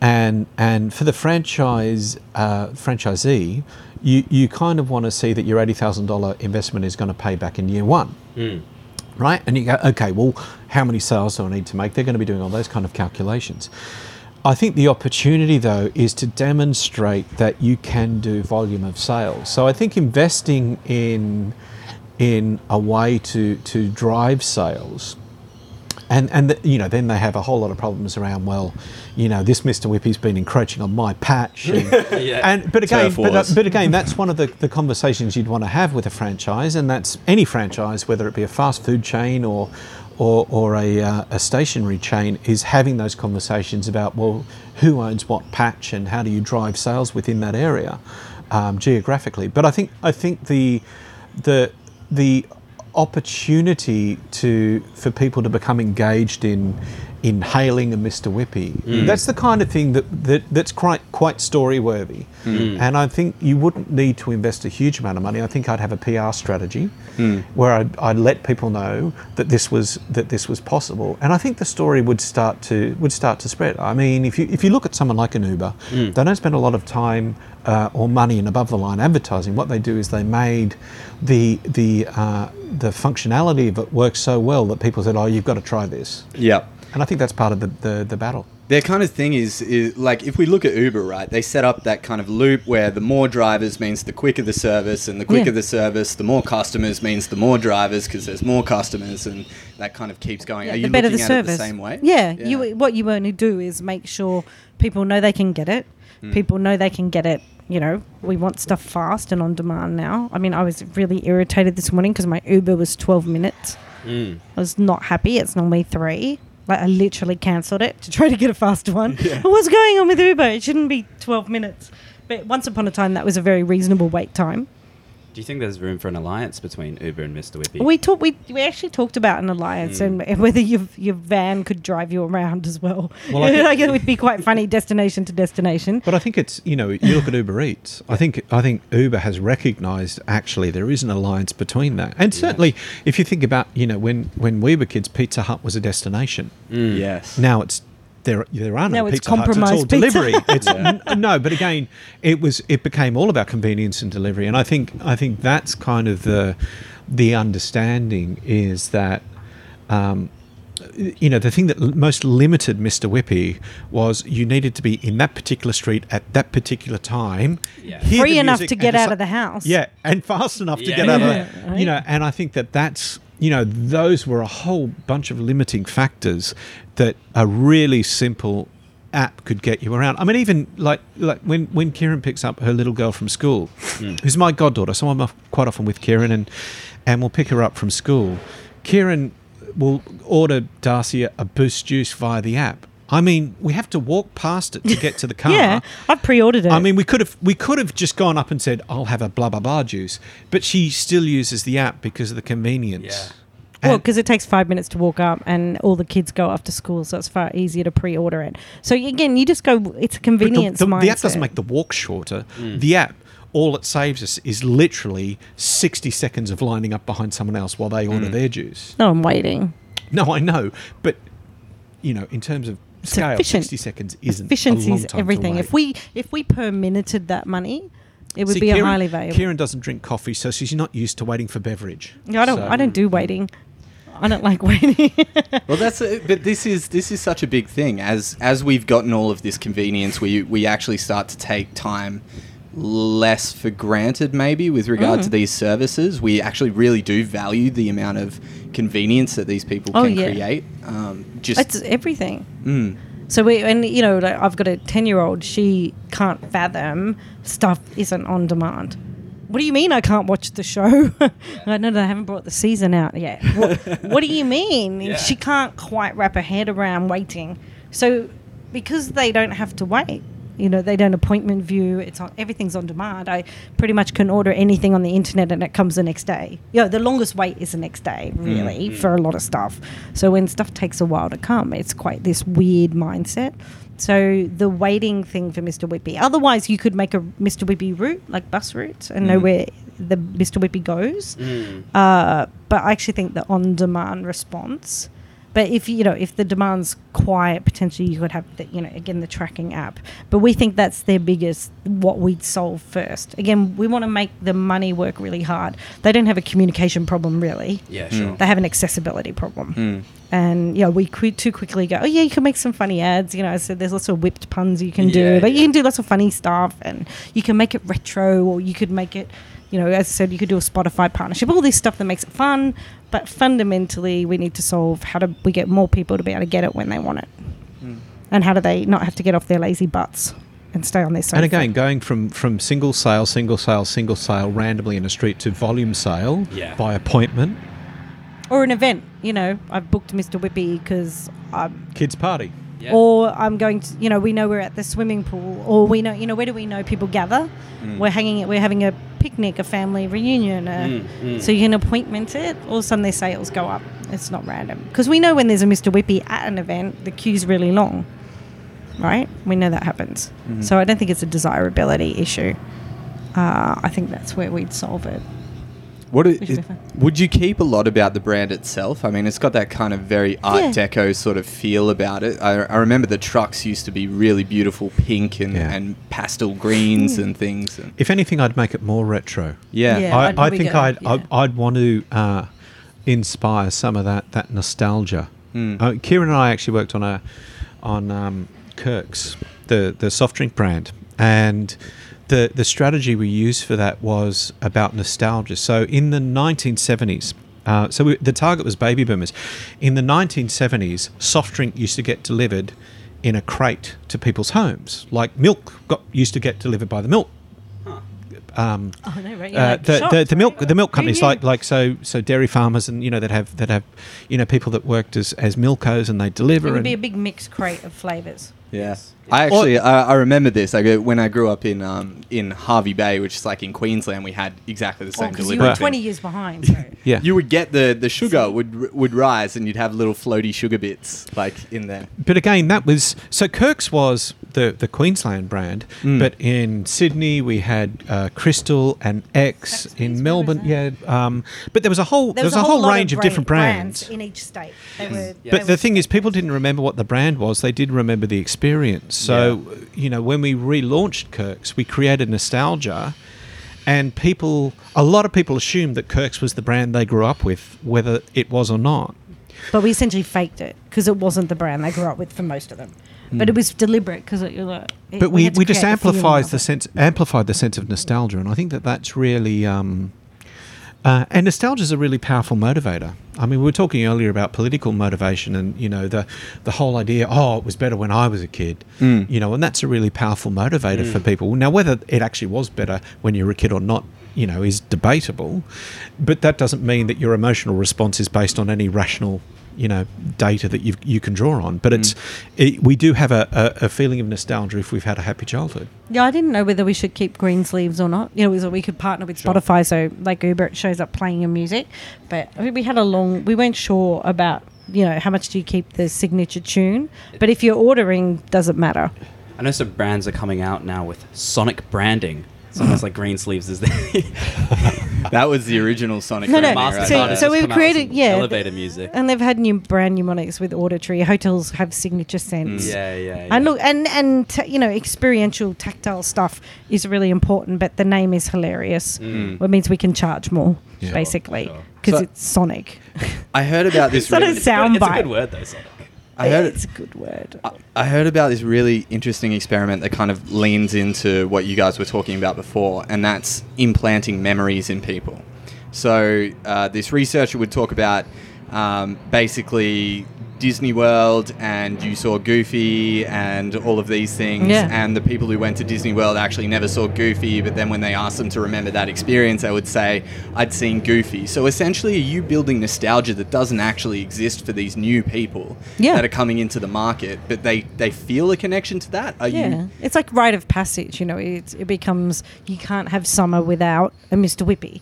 And and for the franchise uh, franchisee, you you kind of want to see that your eighty thousand dollar investment is going to pay back in year one right? And you go, okay, well, how many sales do I need to make? They're going to be doing all those kind of calculations. I think the opportunity, though, is to demonstrate that you can do volume of sales. So I think investing in in a way to to drive sales and and the, you know then they have a whole lot of problems around well you know this Mr Whippy's been encroaching on my patch and, Yeah. and but again but, uh, but again that's one of the, the conversations you'd want to have with a franchise and that's any franchise whether it be a fast food chain or or, or a, uh, a stationary chain is having those conversations about well who owns what patch and how do you drive sales within that area um, geographically. But I think I think the the the opportunity to for people to become engaged in in hailing a Mr. Whippy. Mm. That's the kind of thing that, that that's quite quite story worthy. Mm. And I think you wouldn't need to invest a huge amount of money. I think I'd have a PR strategy Mm. where I'd, I'd let people know that this was that this was possible. And I think the story would start to would start to spread. I mean, if you if you look at someone like an Uber, Mm. they don't spend a lot of time uh, or money in above the line advertising. What they do is they made the the uh, the functionality of it work so well that people said, "Oh, you've got to try this." Yep. And I think that's part of the, the, the battle. Their kind of thing is, is like if we look at Uber, right? They set up that kind of loop where the more drivers means the quicker the service, and the quicker Yeah. the service, the more customers means the more drivers because there's more customers, and that kind of keeps going. Are the you better looking the at service. it the same way? Yeah, you what you want to do is make sure people know they can get it. Hmm. People know they can get it. You know, we want stuff fast and on demand now. I mean, I was really irritated this morning because my Uber was 12 minutes. Mm. I was not happy. It's normally three. Like I literally cancelled it to try to get a faster one. What's going on with Uber? It shouldn't be 12 minutes. But once upon a time, that was a very reasonable wait time. Do you think there's room for an alliance between Uber and Mr. Whippy? We talked. We, we actually talked about an alliance Hmm. and whether your your van could drive you around as well. Well, I think- like it would be quite funny, destination to destination. But I think it's you know you look at Uber Eats. I think I think Uber has recognised actually there is an alliance between that, and certainly if you think about you know when when we were kids, Pizza Hut was a destination. Mm. Yes. Now it's there. There are no Now Pizza Huts. It's all Pizza delivery. Hut. It's n- no, but again, it was it became all about convenience and delivery, and I think I think that's kind of the the understanding is that. Um, you know, the thing that l- most limited Mr. Whippy was you needed to be in that particular street at that particular time. Yeah. Free enough to get out deci- of the house. Yeah, and fast enough to get out of Yeah, the, you know, and I think that that's, you know, those were a whole bunch of limiting factors that a really simple app could get you around. I mean, even like like when when Kieran picks up her little girl from school, hmm. who's my goddaughter, so I'm quite often with Kieran, and and we'll pick her up from school. Kieran will order Darcy a, a Boost juice via the app. I mean, we have to walk past it to get to the car. Yeah, I've pre-ordered it. I mean, we could have we could have just gone up and said, "I'll have a blah blah blah juice," but she still uses the app because of the convenience. Yeah. Well, because it takes five minutes to walk up, and all the kids go after school, so it's far easier to pre-order it. So again, you just go. It's a but the, convenience the, the app doesn't make the walk shorter. Mm. The app, all it saves us is literally sixty seconds of lining up behind someone else while they order mm. their juice. No, I'm waiting. No, I know, but you know, in terms of scale, efficient. sixty seconds isn't Efficiency a long is time to everything. wait. If we if we per minuted that money, it would See, be Kieran, a highly valuable. Kieran doesn't drink coffee, so she's not used to waiting for beverage. Yeah, I don't. So- I don't do waiting. I don't like waiting. Well, that's a, but this is this is such a big thing. As as we've gotten all of this convenience, we we actually start to take time less for granted. Maybe with regard Mm. to these services, we actually really do value the amount of convenience that these people Oh, can yeah. create. Um, just it's everything. mm, So we and you know like I've got a ten year old. She can't fathom stuff isn't on demand. What do you mean I can't watch the show? I know they haven't brought the season out yet. What, what do you mean? Yeah. She can't quite wrap her head around waiting. So because they don't have to wait, you know, they don't appointment view. It's on everything's on demand. I pretty much can order anything on the internet and it comes the next day. You know, the longest wait is the next day, mm. really, mm. for a lot of stuff. So when stuff takes a while to come, it's quite this weird mindset. So the waiting thing for Mr. Whippy. Otherwise, you could make a Mr. Whippy route, like bus routes, and know mm. where the Mr. Whippy goes. Uh, but I actually think the on-demand response. But if you know if the demand's quiet, potentially you could have the you know again the tracking app. But we think that's their biggest what we'd solve first. Again, we want to make the money work really hard. They don't have a communication problem really. Yeah, sure. They have an accessibility problem. mm. And you know, we could too quickly go, oh yeah, you can make some funny ads. You know, I said there's lots of whipped puns you can do, Yeah, but you can do lots of funny stuff, and you can make it retro, or you could make it, you know, as I said, you could do a Spotify partnership, all this stuff that makes it fun. But fundamentally, we need to solve how do we get more people to be able to get it when they want it, hmm. and how do they not have to get off their lazy butts and stay on their sofa. And again, going from, from single sale, single sale, single sale randomly in a street to volume sale Yeah. by appointment, or an event. You know, I've booked Mr. Whippy because I'm kids party. Yeah. or I'm going to, you know, we know we're at the swimming pool, or we know, you know, where do we know people gather? Mm. We're hanging, we're having a picnic, a family reunion. A, So you can appointment it. All of a sudden, their sales go up. It's not random because we know when there's a Mr. Whippy at an event, the queue's really long. Right? We know that happens. Mm-hmm. So I don't think it's a desirability issue. Uh, I think that's where we'd solve it. What i- Which would be fun. would you keep a lot about the brand itself? I mean, it's got that kind of very Art Yeah. Deco sort of feel about it. I, I remember the trucks used to be really beautiful pink and, Yeah. and pastel greens and things. And If anything, I'd make it more retro. yeah. Yeah. I, I'd I probably think go- I'd, yeah. I'd I'd want to uh, inspire some of that that nostalgia. Mm. Uh, Kieran and I actually worked on a on um, Kirk's the the soft drink brand, and the the strategy we used for that was about nostalgia. So in the 1970s. Uh, so we, the target was baby boomers. In the 1970s, soft drink used to get delivered in a crate to people's homes, like milk got used to get delivered by the milk um, Oh, no, right? uh, the, the, the milk the milk companies like like so so dairy farmers and you know that have that have you know people that worked as as milkos and they deliver. It would and be a big mixed crate of flavors. Yeah. I actually I, I remember this. I go, when I grew up in um, in Hervey Bay, which is like in Queensland, we had exactly the Oh, same because you were 20 years behind. So. yeah You would get the the sugar would would rise, and you'd have little floaty sugar bits like in there. but again that was so Kirk's was the the Queensland brand Mm. but in Sydney we had uh, Crystal and X That's in Melbourne yeah um, but there was a whole there was, a whole lot range of, different brand- brands. in each state. They were, But the thing is, people didn't remember what the brand was. They did remember the experience. So, you know, when we relaunched Kirk's, we created nostalgia, and people, a lot of people assumed that Kirk's was the brand they grew up with, whether it was or not. But we essentially faked it because it wasn't the brand they grew up with for most of them. But it was deliberate because it, it, But we, had to we just create the amplified the sense, amplified the sense of nostalgia, and I think that that's really. Um, uh, and nostalgia is a really powerful motivator. I mean, we were talking earlier about political motivation, and you know the the whole idea. Oh, it was better when I was a kid. Mm. You know, and that's a really powerful motivator for people. Now, whether it actually was better when you were a kid or not, you know, is debatable. But that doesn't mean that your emotional response is based on any rational, you know, data that you you can draw on. But it's mm. it, we do have a, a, a feeling of nostalgia if we've had a happy childhood. Yeah, I didn't know whether we should keep Greensleeves or not. You know, we could partner with Spotify, so like Uber, it shows up playing your music. But I mean, we had a long, we weren't sure about, you know, how much do you keep the signature tune. But if you're ordering, doesn't matter. I know some brands are coming out now with sonic branding. It's almost like Greensleeves is the That was the original Sonic. No, no, branding, right so- there. so we've created- yeah, elevator music. And they've had new brand mnemonics with auditory. Hotels have signature scents. Yeah, yeah, yeah. And look, and and t- you know, experiential, tactile stuff is really important. But the name is hilarious. Mm. It means we can charge more, Yeah. basically, Sure, sure. because So- it's Sonic. I heard about this. It's not a really- sound it's a good word though, Sonic. I heard it's a good word. I- I heard about this really interesting experiment that kind of leans into what you guys were talking about before, and that's implanting memories in people. So, uh, this researcher would talk about um, basically Disney World, and you saw Goofy, and all of these things. Yeah. And the people who went to Disney World actually never saw Goofy, but then when they asked them to remember that experience, they would say, I'd seen Goofy. So, essentially, are you building nostalgia that doesn't actually exist for these new people Yeah. that are coming into the market, but they they feel a connection to that. Are Yeah, you? it's like rite of passage. You know, it, it becomes you can't have summer without a Mr. Whippy.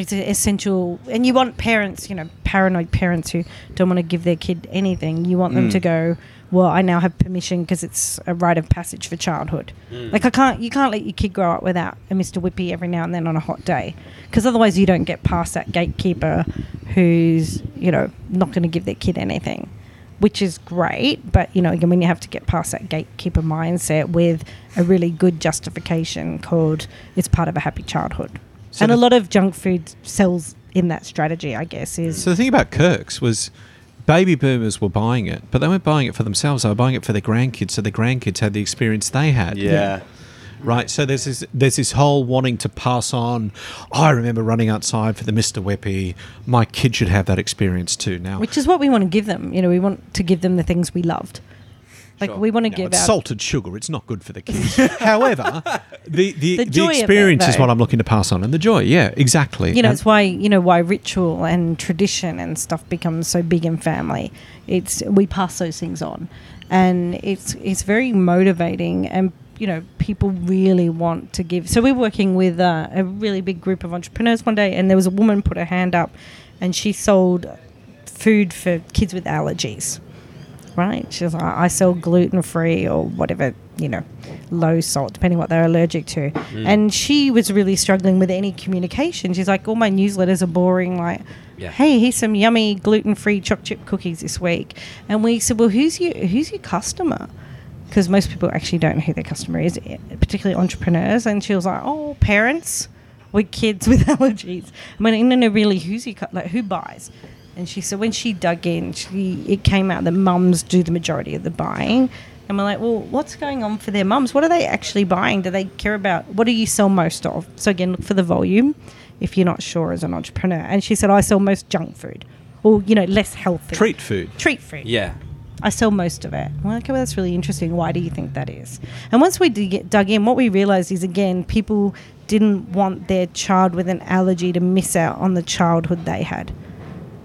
It's essential, and you want parents, you know, paranoid parents who don't want to give their kid anything. You want them Mm. to go, well, I now have permission because it's a rite of passage for childhood. Like I can't, you can't let your kid grow up without a Mr. Whippy every now and then on a hot day, because otherwise you don't get past that gatekeeper who's, you know, not going to give their kid anything which is great. But you know, again, when you have to get past that gatekeeper mindset with a really good justification called it's part of a happy childhood, So and a lot of junk food sells in that strategy. I guess is So the thing about Kirk's was baby boomers were buying it, but they weren't buying it for themselves. They were buying it for their grandkids, so the grandkids had the experience they had. Yeah. Right. So there's this there's this whole wanting to pass on. I remember running outside for the Mr. Whippy. My kid should have that experience too. Now which is what we want to give them. You know, we want to give them the things we loved. Like Sure. we want to Now, give out salted sugar. It's not good for the kids. However, the the, The the, of it, experience is what I'm looking to pass on, and the joy. Yeah, exactly. you know And- it's why you know why ritual and tradition and stuff becomes so big in family it's we pass those things on and it's it's very motivating and you know people really want to give. So we're working with uh, a really big group of entrepreneurs one day, and there was a woman put her hand up, and she sold food for kids with allergies. Right? She was like, I sell gluten free or whatever, you know, low salt, depending what they're allergic to. And she was really struggling with any communication. She's like, all my newsletters are boring. Like, Yeah. hey, here's some yummy gluten free chocolate chip cookies this week. And we said, well, who's your who's your customer? Because most people actually don't know who their customer is, eh, particularly entrepreneurs. And she was like, oh, parents with kids with allergies. I mean, no, no, really, who's your cu- like who buys? And she said when she dug in, she it came out that mums do the majority of the buying. And we're like, well, what's going on for their mums? What are they actually buying? Do they care about what do you sell most of? So again, look for the volume if you're not sure as an entrepreneur. And she said, I sell most junk food, or you know, less healthy Treat food. treat food. Yeah. I sell most of it. Well, okay, well, that's really interesting. Why do you think that is? And once we dig, dug in, what we realized is again, people didn't want their child with an allergy to miss out on the childhood they had.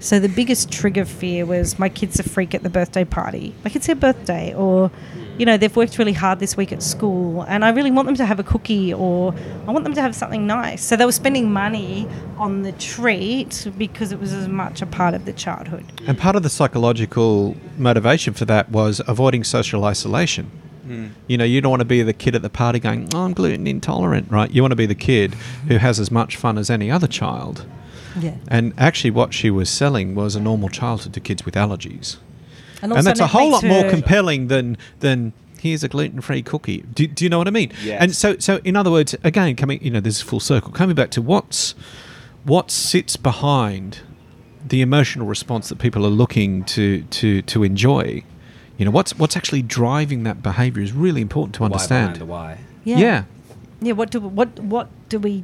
So the biggest trigger fear was my kid's a freak at the birthday party. Like it's their birthday, or you know they've worked really hard this week at school, and I really want them to have a cookie, or I want them to have something nice. So they were spending money on the treat because it was as much a part of the childhood. And part of the psychological motivation for that was avoiding social isolation. Hmm. You know, you don't want to be the kid at the party going, oh, I'm gluten intolerant, right? You want to be the kid who has as much fun as any other child. Yeah. And actually, what she was selling was a normal childhood to kids with allergies. And, and that's a whole lot more compelling than than here's a gluten-free cookie. Do, do you know what I mean? Yes. And so so in other words, again, coming you know, this is full circle. Coming back to what's what sits behind the emotional response that people are looking to to to enjoy. You know, what's what's actually driving that behavior is really important to Why understand. the why. Yeah. yeah. Yeah, What do what what do we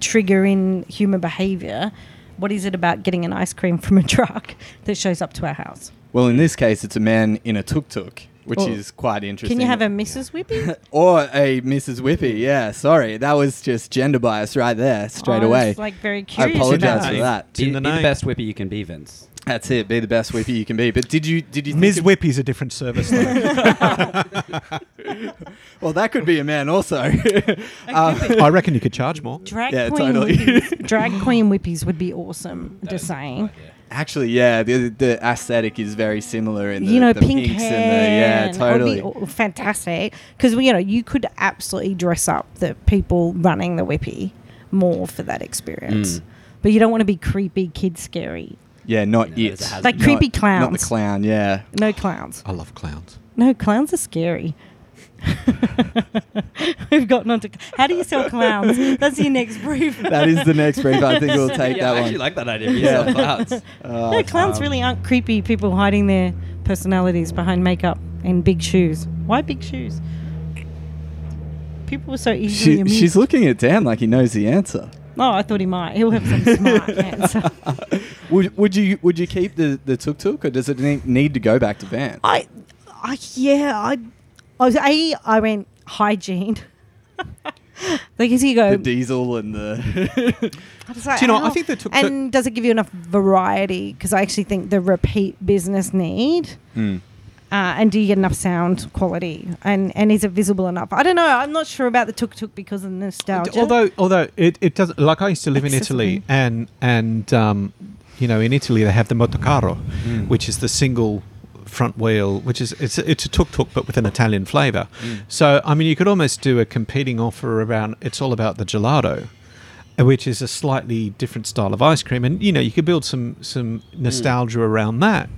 t- trigger in human behavior? What is it about getting an ice cream from a truck that shows up to our house? Well, in this case, it's a man in a tuk tuk, which Oh. is quite interesting. Can you have a Mrs. Whippy? or a Mrs. Whippy? Yeah, sorry, that was just gender bias right there, straight I away. was like very I curious. apologize about for it. that. in Be, the be the name. best whippy you can be, Vince. That's it. Be the best whippy you can be. But did you did you think Ms. of- Whippy's a different service. though. Well, that could be a man also. I reckon you could charge more. Drag Yeah, queen totally. whippies. Drag queen whippies would be awesome. Just saying. Actually, yeah, the the aesthetic is very similar in the, you know, the pink pinks hair. and the yeah, totally. It would be aw- fantastic because you know you could absolutely dress up the people running the whippy more for that experience. Mm. But you don't want to be creepy, kid scary. Yeah, not Yeah, it. it's a hazard. Like Not- creepy clowns. Not the clown. Yeah. No clowns. I love clowns. No, clowns are scary. We've gotten onto. How do you sell clowns? That's your next brief. That is the next brief. I think we'll take yeah, that I one. actually like that idea. We Yeah. sell clouds. Uh, no, clowns really aren't creepy people hiding their personalities behind makeup and big shoes. Why big shoes? People were so easily she, amused. she's looking at Dan like he knows the answer. Oh, I thought he might. He'll have some smart answer. Would, would you would you keep the, the tuk tuk or does it need, need to go back to van? I, I yeah, I, I was a. I went hygiene. like, as you go, The diesel and the like, Do you know, I think the tuk-tuk- and does it give you enough variety? Because I actually think the repeat business need. Mm. Uh, and do you get enough sound quality? And and is it visible enough? I don't know. I'm not sure about the tuk tuk because of nostalgia. Although, although it, it doesn't like I used to live in Italy, and and um, you know in Italy they have the motocarro, Mm. which is the single front wheel, which is it's a, it's a tuk tuk but with an Italian flavour. So I mean, you could almost do a competing offer around. It's all about the gelato. uh, Which is a slightly different style of ice cream, and you know you could build some some nostalgia around that,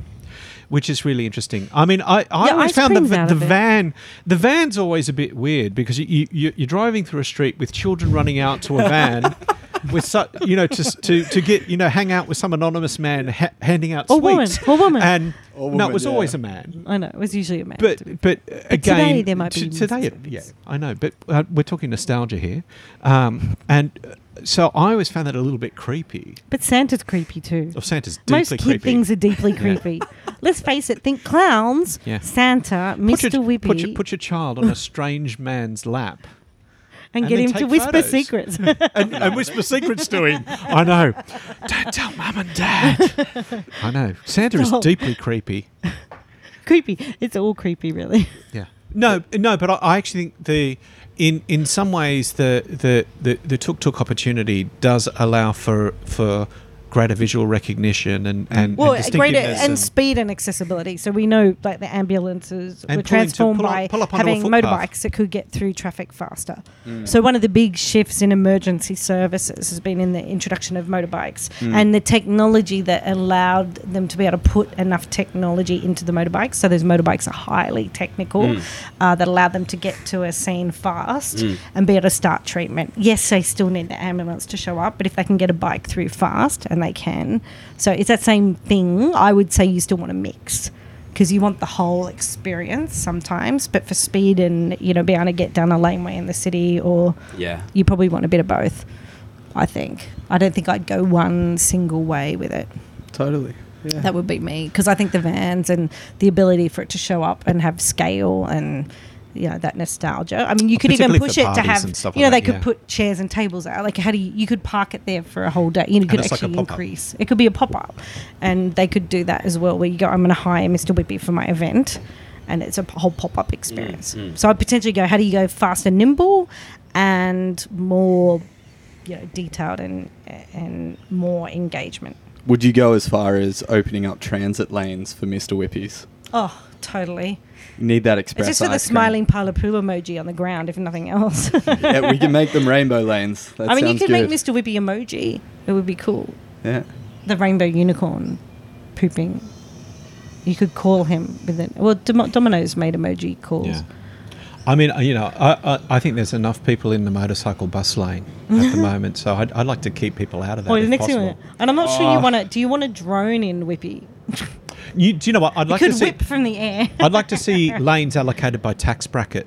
which is really interesting. I mean, I, I Yeah, always ice found the, cream's the out of it. van the van's always a bit weird because you, you you're driving through a street with children running out to a van with su- you know to, to to get you know hang out with some anonymous man ha- handing out Or woman, sweets or woman. and Or no it was yeah. always a man I know it was usually a man. but but again today there might t- be today Mrs. yeah I know but uh, we're talking nostalgia here um, and uh, so I always found that a little bit creepy But Santa's creepy too. oh Santa's deeply Most kid creepy things are deeply creepy. Let's face it. Think clowns, Yeah. Santa, put Mr. your, Whippy, put your, put your child on a strange man's lap and, and get then him to take whisper photos. secrets. and, and whisper secrets to him. I know. Don't tell mum and dad. I know. Santa is Stop. deeply creepy. creepy. It's all creepy, really. Yeah. No, no, but I, I actually think the in in some ways the the the, the tuk tuk opportunity does allow for for greater visual recognition and and, well, and greater distinctiveness and speed and accessibility. So we know like the ambulances And were to- transformed up- by pull up having motorbikes that could get through traffic faster. Mm. So one of the big shifts in emergency services has been in the introduction of motorbikes mm. and the technology that allowed them to be able to put enough technology into the motorbikes. So those motorbikes are highly technical mm. uh, that allow them to get to a scene fast and be able to start treatment. Yes, they still need the ambulance to show up, but if they can get a bike through fast, and they can, so it's that same thing. I would say you still want to mix because you want the whole experience sometimes, but for speed and you know being able to get down a laneway in the city, or Yeah. you probably want a bit of both. I think. I don't think I'd go one single way with it. Totally. Yeah. That would be me because I think the vans and the ability for it to show up and have scale and you know that nostalgia. I mean, you could even push it to have you know like they that, could yeah. put chairs and tables out. Like how do you you could park it there for a whole day? You know, could it's like actually increase. It could be a pop up, and they could do that as well. Where you go, I'm going to hire Mr. Whippy for my event. And it's a whole pop up experience. So I'd potentially go, how do you go fast and nimble and more you know, detailed and and more engagement? Would you go as far as opening up transit lanes for Mr. Whippies? Oh, totally. You need that It's just for the smiling pile poo emoji on the ground, if nothing else. yeah, we can make them rainbow lanes. That I mean, you sounds could good. make Mr. Whippy emoji. It would be cool. Yeah. The rainbow unicorn pooping. You could call him with it. Well, Dom- Domino's made emoji calls. Yeah. I mean, you know, I, I, I think there's enough people in the motorcycle bus lane at the moment, so I'd, I'd like to keep people out of that. Oh, if the next possible. one. And I'm not sure you Oh. want to. Do you want a drone in Whippy? You, do you know what? I'd like could to see. whip from the air. I'd like to see lanes allocated by tax bracket.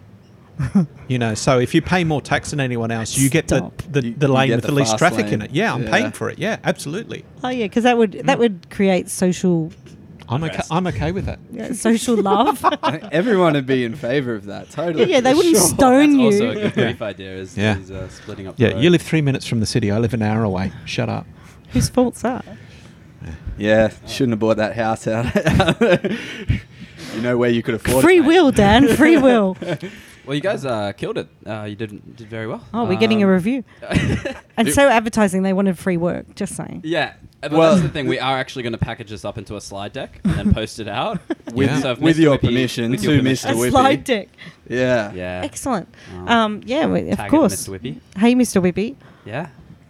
You know, so if you pay more tax than anyone else, you get the, Stop. the, You- the you lane get with the the, least fast traffic in lane. it. Yeah, I'm Yeah. paying for it. Yeah, absolutely. oh yeah, because that would Mm. that would create social I'm okay. I'm okay with that. yeah, social love. Everyone would be in favour of that. Totally. yeah, they for wouldn't sure. stone That's you. also a good brief idea. Is, Yeah. is uh, splitting up. Yeah, the you live three minutes from the city. I live an hour away. Shut up. Whose fault's that? Yeah, shouldn't have bought that house out. you know where you could afford Free it, will, Dan. Free will. Well, you guys uh, killed it. Uh, you did did very well. Oh, we're getting a Um, review. And so advertising, they wanted free work. Just saying. Yeah, but Well- that's the thing. We are actually going to package this up into a slide deck and then post it out. With, Yeah. So if with Mr. your Whippy- permission with to your A permission. Mr. Whippy. slide deck. Yeah. Yeah. Excellent. Um, Um, yeah, we- of tag it, course. Mr. Whippy. Hey, Mr. Whippy. Yeah.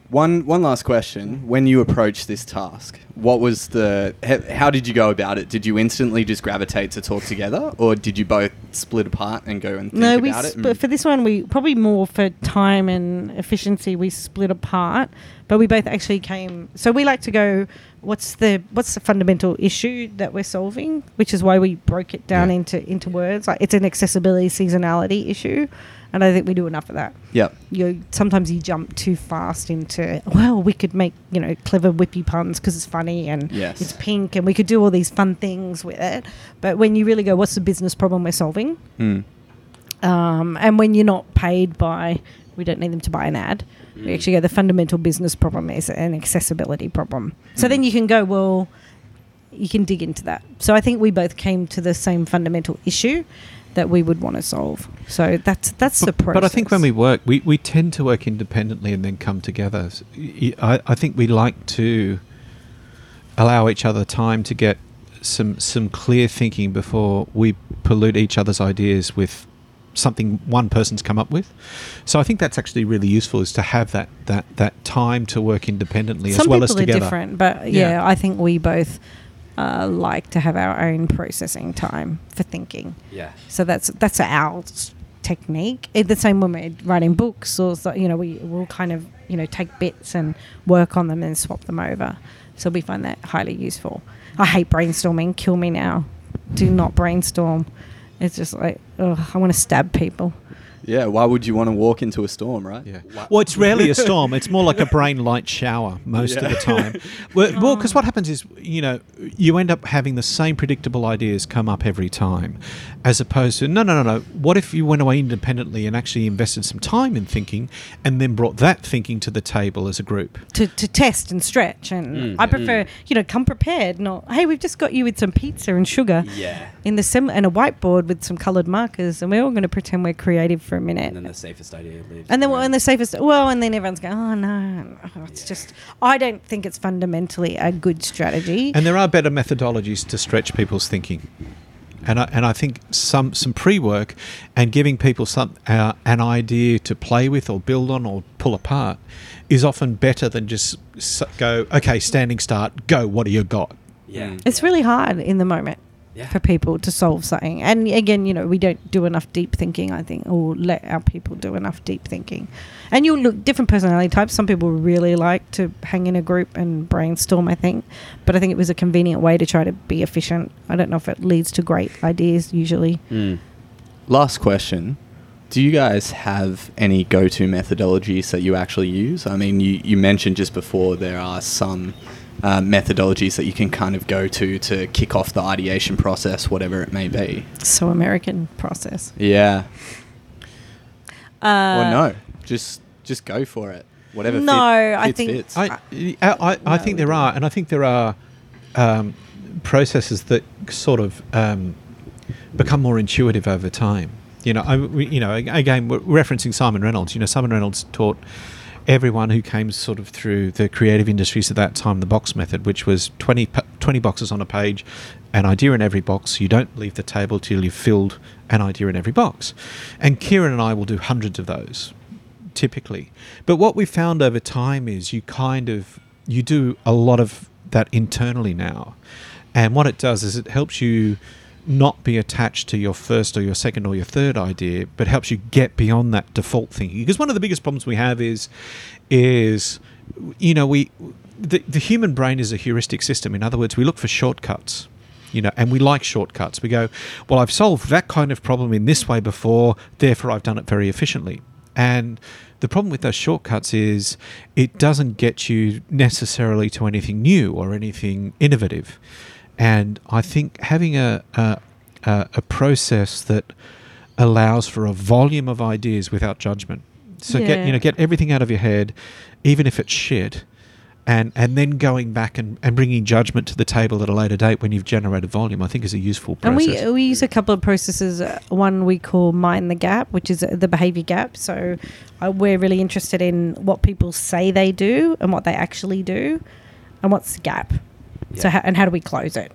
One one last question. When you approached this task, what was the how did you go about it? Did you instantly just gravitate to talk together or did you both split apart and go and think No, we about it? sp- for this one we probably more for time and efficiency we split apart, but we both actually came. So we like to go. What's the what's the fundamental issue that we're solving? Which is why we broke it down Yeah. into into words. Like it's an accessibility seasonality issue, and I think we do enough of that. Yeah, you sometimes you jump too fast into well we could make you know clever whippy puns because it's funny and Yes. it's pink and we could do all these fun things with it but when you really go what's the business problem we're solving Mm. um, and when you're not paid by we don't need them to buy an ad. We mm. actually go the fundamental business problem is an accessibility problem. So mm. then you can go well you can dig into that. So i think we both came to the same fundamental issue that we would want to solve. So that's that's the But, process but I think when we work, we, we tend to work independently and then come together. I, I think we like to allow each other time to get some some clear thinking before we pollute each other's ideas with something one person's come up with. So I think that's actually really useful is to have that that, that time to work independently Some as well people as are together. different, but yeah, Yeah. I think we both uh, like to have our own processing time for thinking. Yeah. So that's that's our technique. It's the same when we're writing books, or so, you know, we will kind of you know take bits and work on them and swap them over. So we find that highly useful. I hate brainstorming. Kill me now. Do not brainstorm. It's just like I want to stab people. Yeah, why would you want to walk into a storm, right? Yeah. Well, it's rarely a storm. It's more like a brain light shower most of the time. Well, because what happens is, you know, you end up having the same predictable ideas come up every time, as opposed to no, no, no, no. What if you went away independently and actually invested some time in thinking, and then brought that thinking to the table as a group? to, to test and stretch. And Mm. I prefer, you know, come prepared. Not, hey, we've just got you with some pizza and sugar Yeah. in the sim and a whiteboard with some coloured markers, and we're all going to pretend we're creative for a minute. And then the safest idea leaves. And then, well, and the safest, well, and then everyone's going, oh no, oh, it's just. I don't think it's fundamentally a good strategy. And there are better methodologies to stretch people's thinking. And I, and I think some, some pre work and giving people some uh, an idea to play with or build on or pull apart is often better than just go, okay, standing start, go, what do you got? yeah. It's really hard in the moment Yeah. for people to solve something. And again, you know, we don't do enough deep thinking, I think, or let our people do enough deep thinking. And you look different personality types. Some people really like to hang in a group and brainstorm, I think. But I think it was a convenient way to try to be efficient. I don't know if it leads to great ideas usually. Mm. Last question. Do you guys have any go to methodologies that you actually use? I mean, you, you mentioned just before there are some uh, methodologies that you can kind of go to to kick off the ideation process, whatever it may be. So American process. Yeah. Uh, or no, just just go for it. Whatever No, fit, I think- fits. I, I, I, I No, think there are, and I think there are um, processes that sort of um, become more intuitive over time. You know, I, you know, again, we're referencing Simon Reynolds. You know, Simon Reynolds taught everyone who came sort of through the creative industries at that time the box method, which was 20, 20 boxes on a page, an idea in every box. You don't leave the table till you've filled an idea in every box. And Kieran and I will do hundreds of those typically. But what we found over time is you kind of you do a lot of that internally now. And what it does is it helps you not be attached to your first or your second or your third idea, but helps you get beyond that default thinking. Because one of the biggest problems we have is is you know, we the, the human brain is a heuristic system. In other words, we look for shortcuts you know, and we like shortcuts. We go, well, I've solved that kind of problem in this way before, therefore I've done it very efficiently. And the problem with those shortcuts is it doesn't get you necessarily to anything new or anything innovative. And I think having a a, a process that allows for a volume of ideas without judgment. So get you know get everything out of your head, even if it's shit, and and then going back and, and bringing judgment to the table at a later date when you've generated volume, I think is a useful And process. we we use a couple of processes. Uh, one we call mind the gap, which is uh, the behavior gap. So uh, we're really interested in what people say they do and what they actually do, and what's the gap. So how, and how do we close it?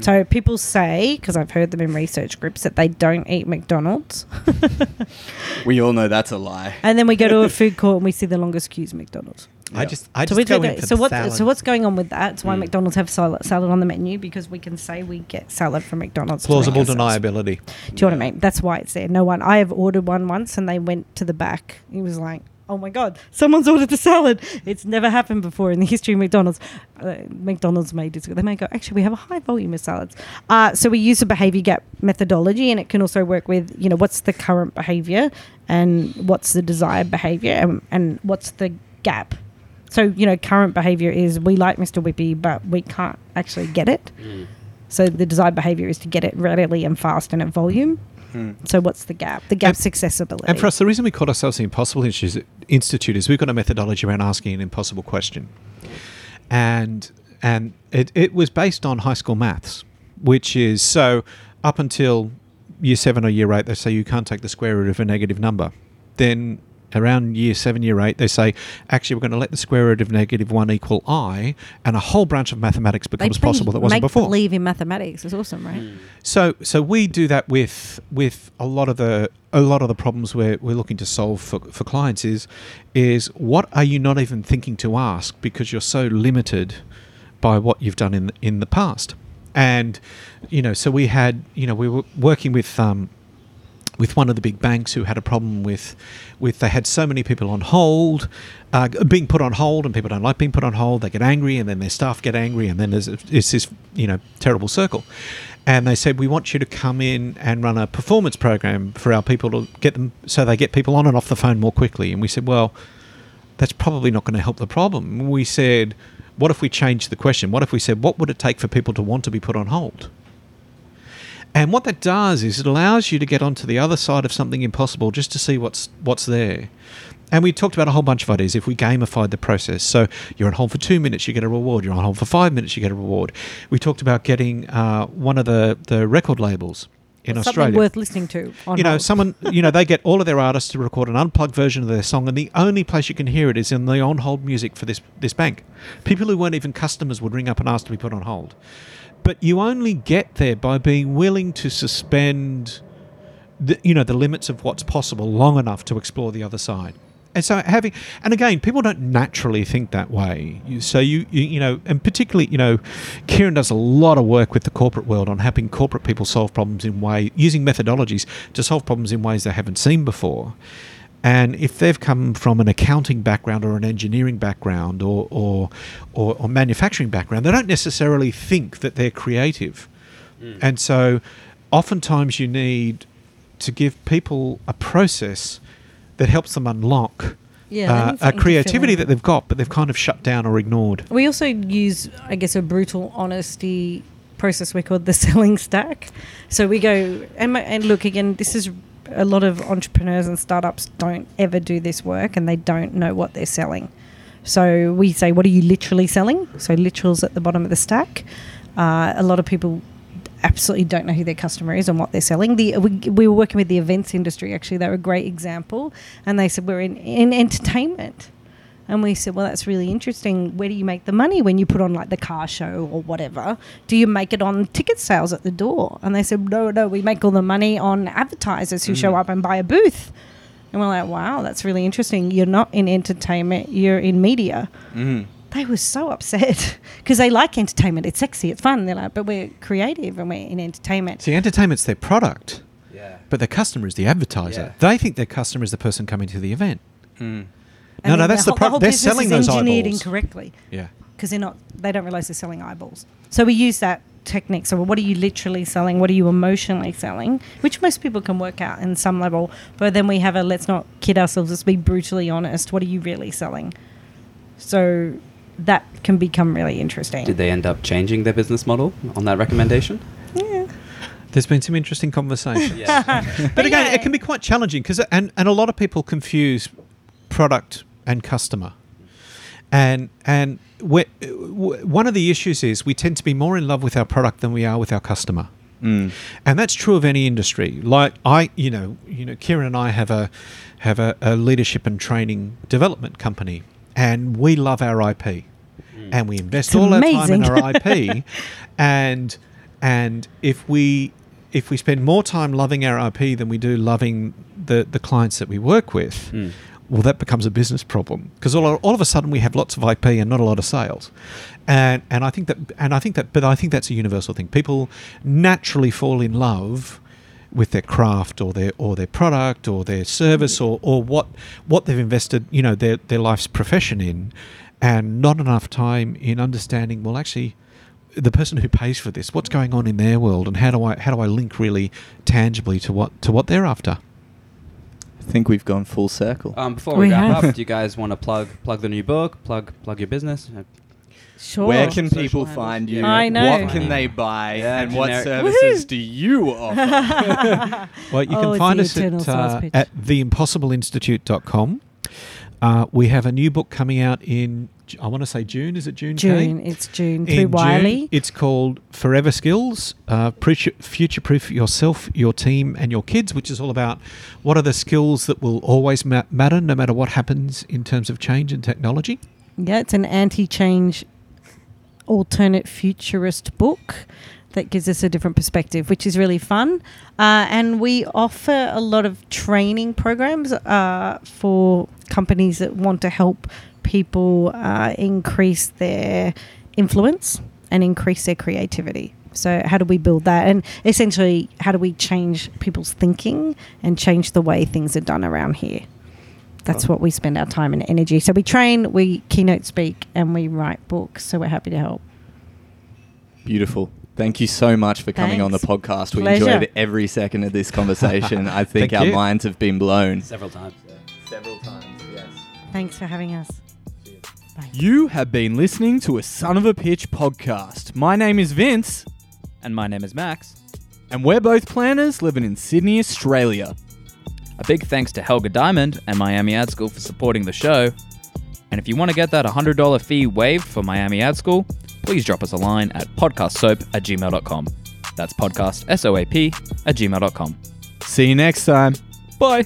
So people say, because I've heard them in research groups, that they don't eat McDonald's, we all know that's a lie. and then we go to a food court and we see the longest queues at McDonald's. I just I so just we go don't- in for so what? salad. So what's going on with that? It's why Mm. McDonald's have salad, salad on the menu because we can say we get salad from McDonald's. plausible deniability? Do you know what I mean? That's why it's there. No one. I have ordered one once, and they went to the back. He was like, "Oh my god, someone's ordered the salad." It's never happened before in the history of McDonald's. Uh, McDonald's may disagree. They may go, "Actually, we have a high volume of salads." Uh, so we use a behavior gap methodology, and it can also work with you know what's the current behavior and what's the desired behavior and, and what's the gap. So you know, current behavior is we like Mr. Whippy, but we can't actually get it. So the desired behavior is to get it readily and fast and at volume. Mm-hmm. So what's the gap? The gap's accessibility. And for us, the reason we call ourselves the Impossible Institute Institute is we've got a methodology around asking an impossible question, and and it, it was based on high school maths, which is so up until year seven or year eight, they say you can't take the square root of a negative number. Then around year seven, year eight, they say actually we're going to let the square root of negative one equal i, and a whole branch of mathematics becomes play possible that wasn't make before. believe in mathematics. It's awesome, right? So so we do that with with a lot of the a lot of the problems we're we're looking to solve for, for clients is is what are you not even thinking to ask because you're so limited by what you've done in in the past. And you know, so we had you know we were working with um with one of the big banks who had a problem with, with they had so many people on hold, uh, being put on hold, and people don't like being put on hold. They get angry, and then their staff get angry, and then there's it's this you know terrible circle. And they said, we want you to come in and run a performance program for our people to get them so they get people on and off the phone more quickly. And we said, well, that's probably not going to help the problem. We said, what if we changed the question? What if we said, what would it take for people to want to be put on hold? And what that does is it allows you to get onto the other side of something impossible just to see what's what's there. And we talked about a whole bunch of ideas if we gamified the process. So you're on hold for two minutes, you get a reward. You're on hold for five minutes, you get a reward. We talked about getting uh, one of the, the record labels in Something Australia worth listening to. On you know, hold. someone, you know, they get all of their artists to record an unplugged version of their song, and the only place you can hear it is in the on-hold music for this this bank. People who weren't even customers would ring up and ask to be put on hold. But you only get there by being willing to suspend, the, you know, the limits of what's possible long enough to explore the other side. And so having, and again, people don't naturally think that way. So you, you, you know, and particularly, you know, Kieran does a lot of work with the corporate world on helping corporate people solve problems in way using methodologies to solve problems in ways they haven't seen before. And if they've come from an accounting background or an engineering background or, or, or, or manufacturing background, they don't necessarily think that they're creative. And so oftentimes you need to give people a process that helps them unlock Yeah, uh, a something to fill creativity that they've got, but they've kind of shut down or ignored. We also use, I guess, a brutal honesty process we call the selling stack. So we go and, my- and look again. This is a lot of entrepreneurs and startups don't ever do this work, and they don't know what they're selling. So we say, what are you literally selling? So literals at the bottom of the stack. Uh, a lot of people absolutely don't know who their customer is and what they're selling. The we, we were working with the events industry actually. They were a great example, and they said we're in in entertainment. And we said, well, that's really interesting. Where do you make the money when you put on like the car show or whatever? Do you make it on ticket sales at the door? And they said, no, no, we make all the money on advertisers who show mm. up and buy a booth. And we're like, wow, that's really interesting. You're not in entertainment, you're in media. Mm-hmm. They were so upset because they like entertainment. It's sexy, it's fun. They're like, but we're creative and we're in entertainment. See, entertainment's their product, Yeah. but their customer is the advertiser. Yeah. They think their customer is the person coming to the event. Mm. And No, no, that's the the whole- pro- whole they're selling is those engineered eyeballs. incorrectly. Yeah. because they're not they don't realize they're selling eyeballs so we use that technique so what are you literally selling what are you emotionally selling which most people can work out in some level but then we have a let's not kid ourselves let's be brutally honest what are you really selling so that can become really interesting Did they end up changing their business model on that recommendation? yeah. There's been some interesting conversation. Yeah. But again, yeah. it can be quite challenging because and and a lot of people confuse product and customer, and and one of the issues is we tend to be more in love with our product than we are with our customer. Mm. and that's true of any industry. Like I, you know, you know, Kieran and I have a have a, a leadership and training development company, and we love our IP, and we invest It's all our time in our IP, and and if we if we spend more time loving our IP than we do loving the the clients that we work with. Mm. Well, that becomes a business problem because all, all of a sudden we have lots of IP and not a lot of sales, and and I think that and I think that but I think that's a universal thing. People naturally fall in love with their craft or their or their product or their service or, or what what they've invested you know their their life's profession in, and not enough time in understanding well actually the person who pays for this what's going on in their world and how do I how do I link really tangibly to what to what they're after. I think we've gone full circle. Um, before We we, wrap have. up, do you guys want to plug plug the new book, plug plug your business? Uh, sure Where can Social people handles. find you? I know. What can they buy? Yeah, and what generic- services Woohoo! do you offer? Well, you Oh, can it's find the us eternal at, sales uh, pitch. at theimpossibleinstitute.com. Uh, we have a new book coming out in, J- I want to say June. Is it June? Kay? June it's June In through June. Wiley It's called Forever Skills uh, Future Proof Yourself, Your Team, and Your Kids, which is all about what are the skills that will always ma- matter no matter what happens in terms of change and technology. Yeah, it's an anti-change, alternate futurist book that gives us a different perspective, which is really fun. Uh, and we offer a lot of training programs uh, for companies that want to help people uh, increase their influence and increase their creativity. So how do we build that? And essentially, how do we change people's thinking and change the way things are done around here? That's what we spend our time and energy. So we train, we keynote speak, and we write books. So we're happy to help. Beautiful. Thank you so much for coming on the podcast. We Pleasure. enjoyed every second of this conversation. I think Thank our you. minds have been blown. Several times. Several times, yes. Thanks for having us. You have been listening to a Son of a Pitch podcast. My name is Vince, And my name is Max. and we're both planners living in Sydney, Australia. A big thanks to Helga Diamond and Miami Ad School for supporting the show. And if you want to get that $100 fee waived for Miami Ad School, please drop us a line at podcastsoap at gmail.com. That's podcast, S-O-A-P, at gmail.com. See you next time. Bye.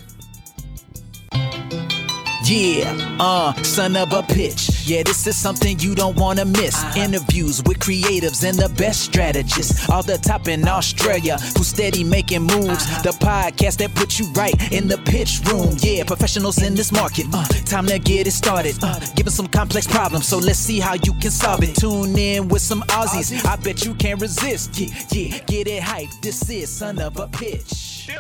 Yeah, uh, son of a pitch. Yeah, this is something you don't wanna miss. Interviews with creatives and the best strategists. All the top in Australia who steady making moves. The podcast that puts you right in the pitch room. Yeah, professionals in this market. Uh, time to get it started. Uh, given some complex problems, so let's see how you can solve it. Tune in with some Aussies. I bet you can't resist. Yeah, yeah, get it hype. This is son of a pitch.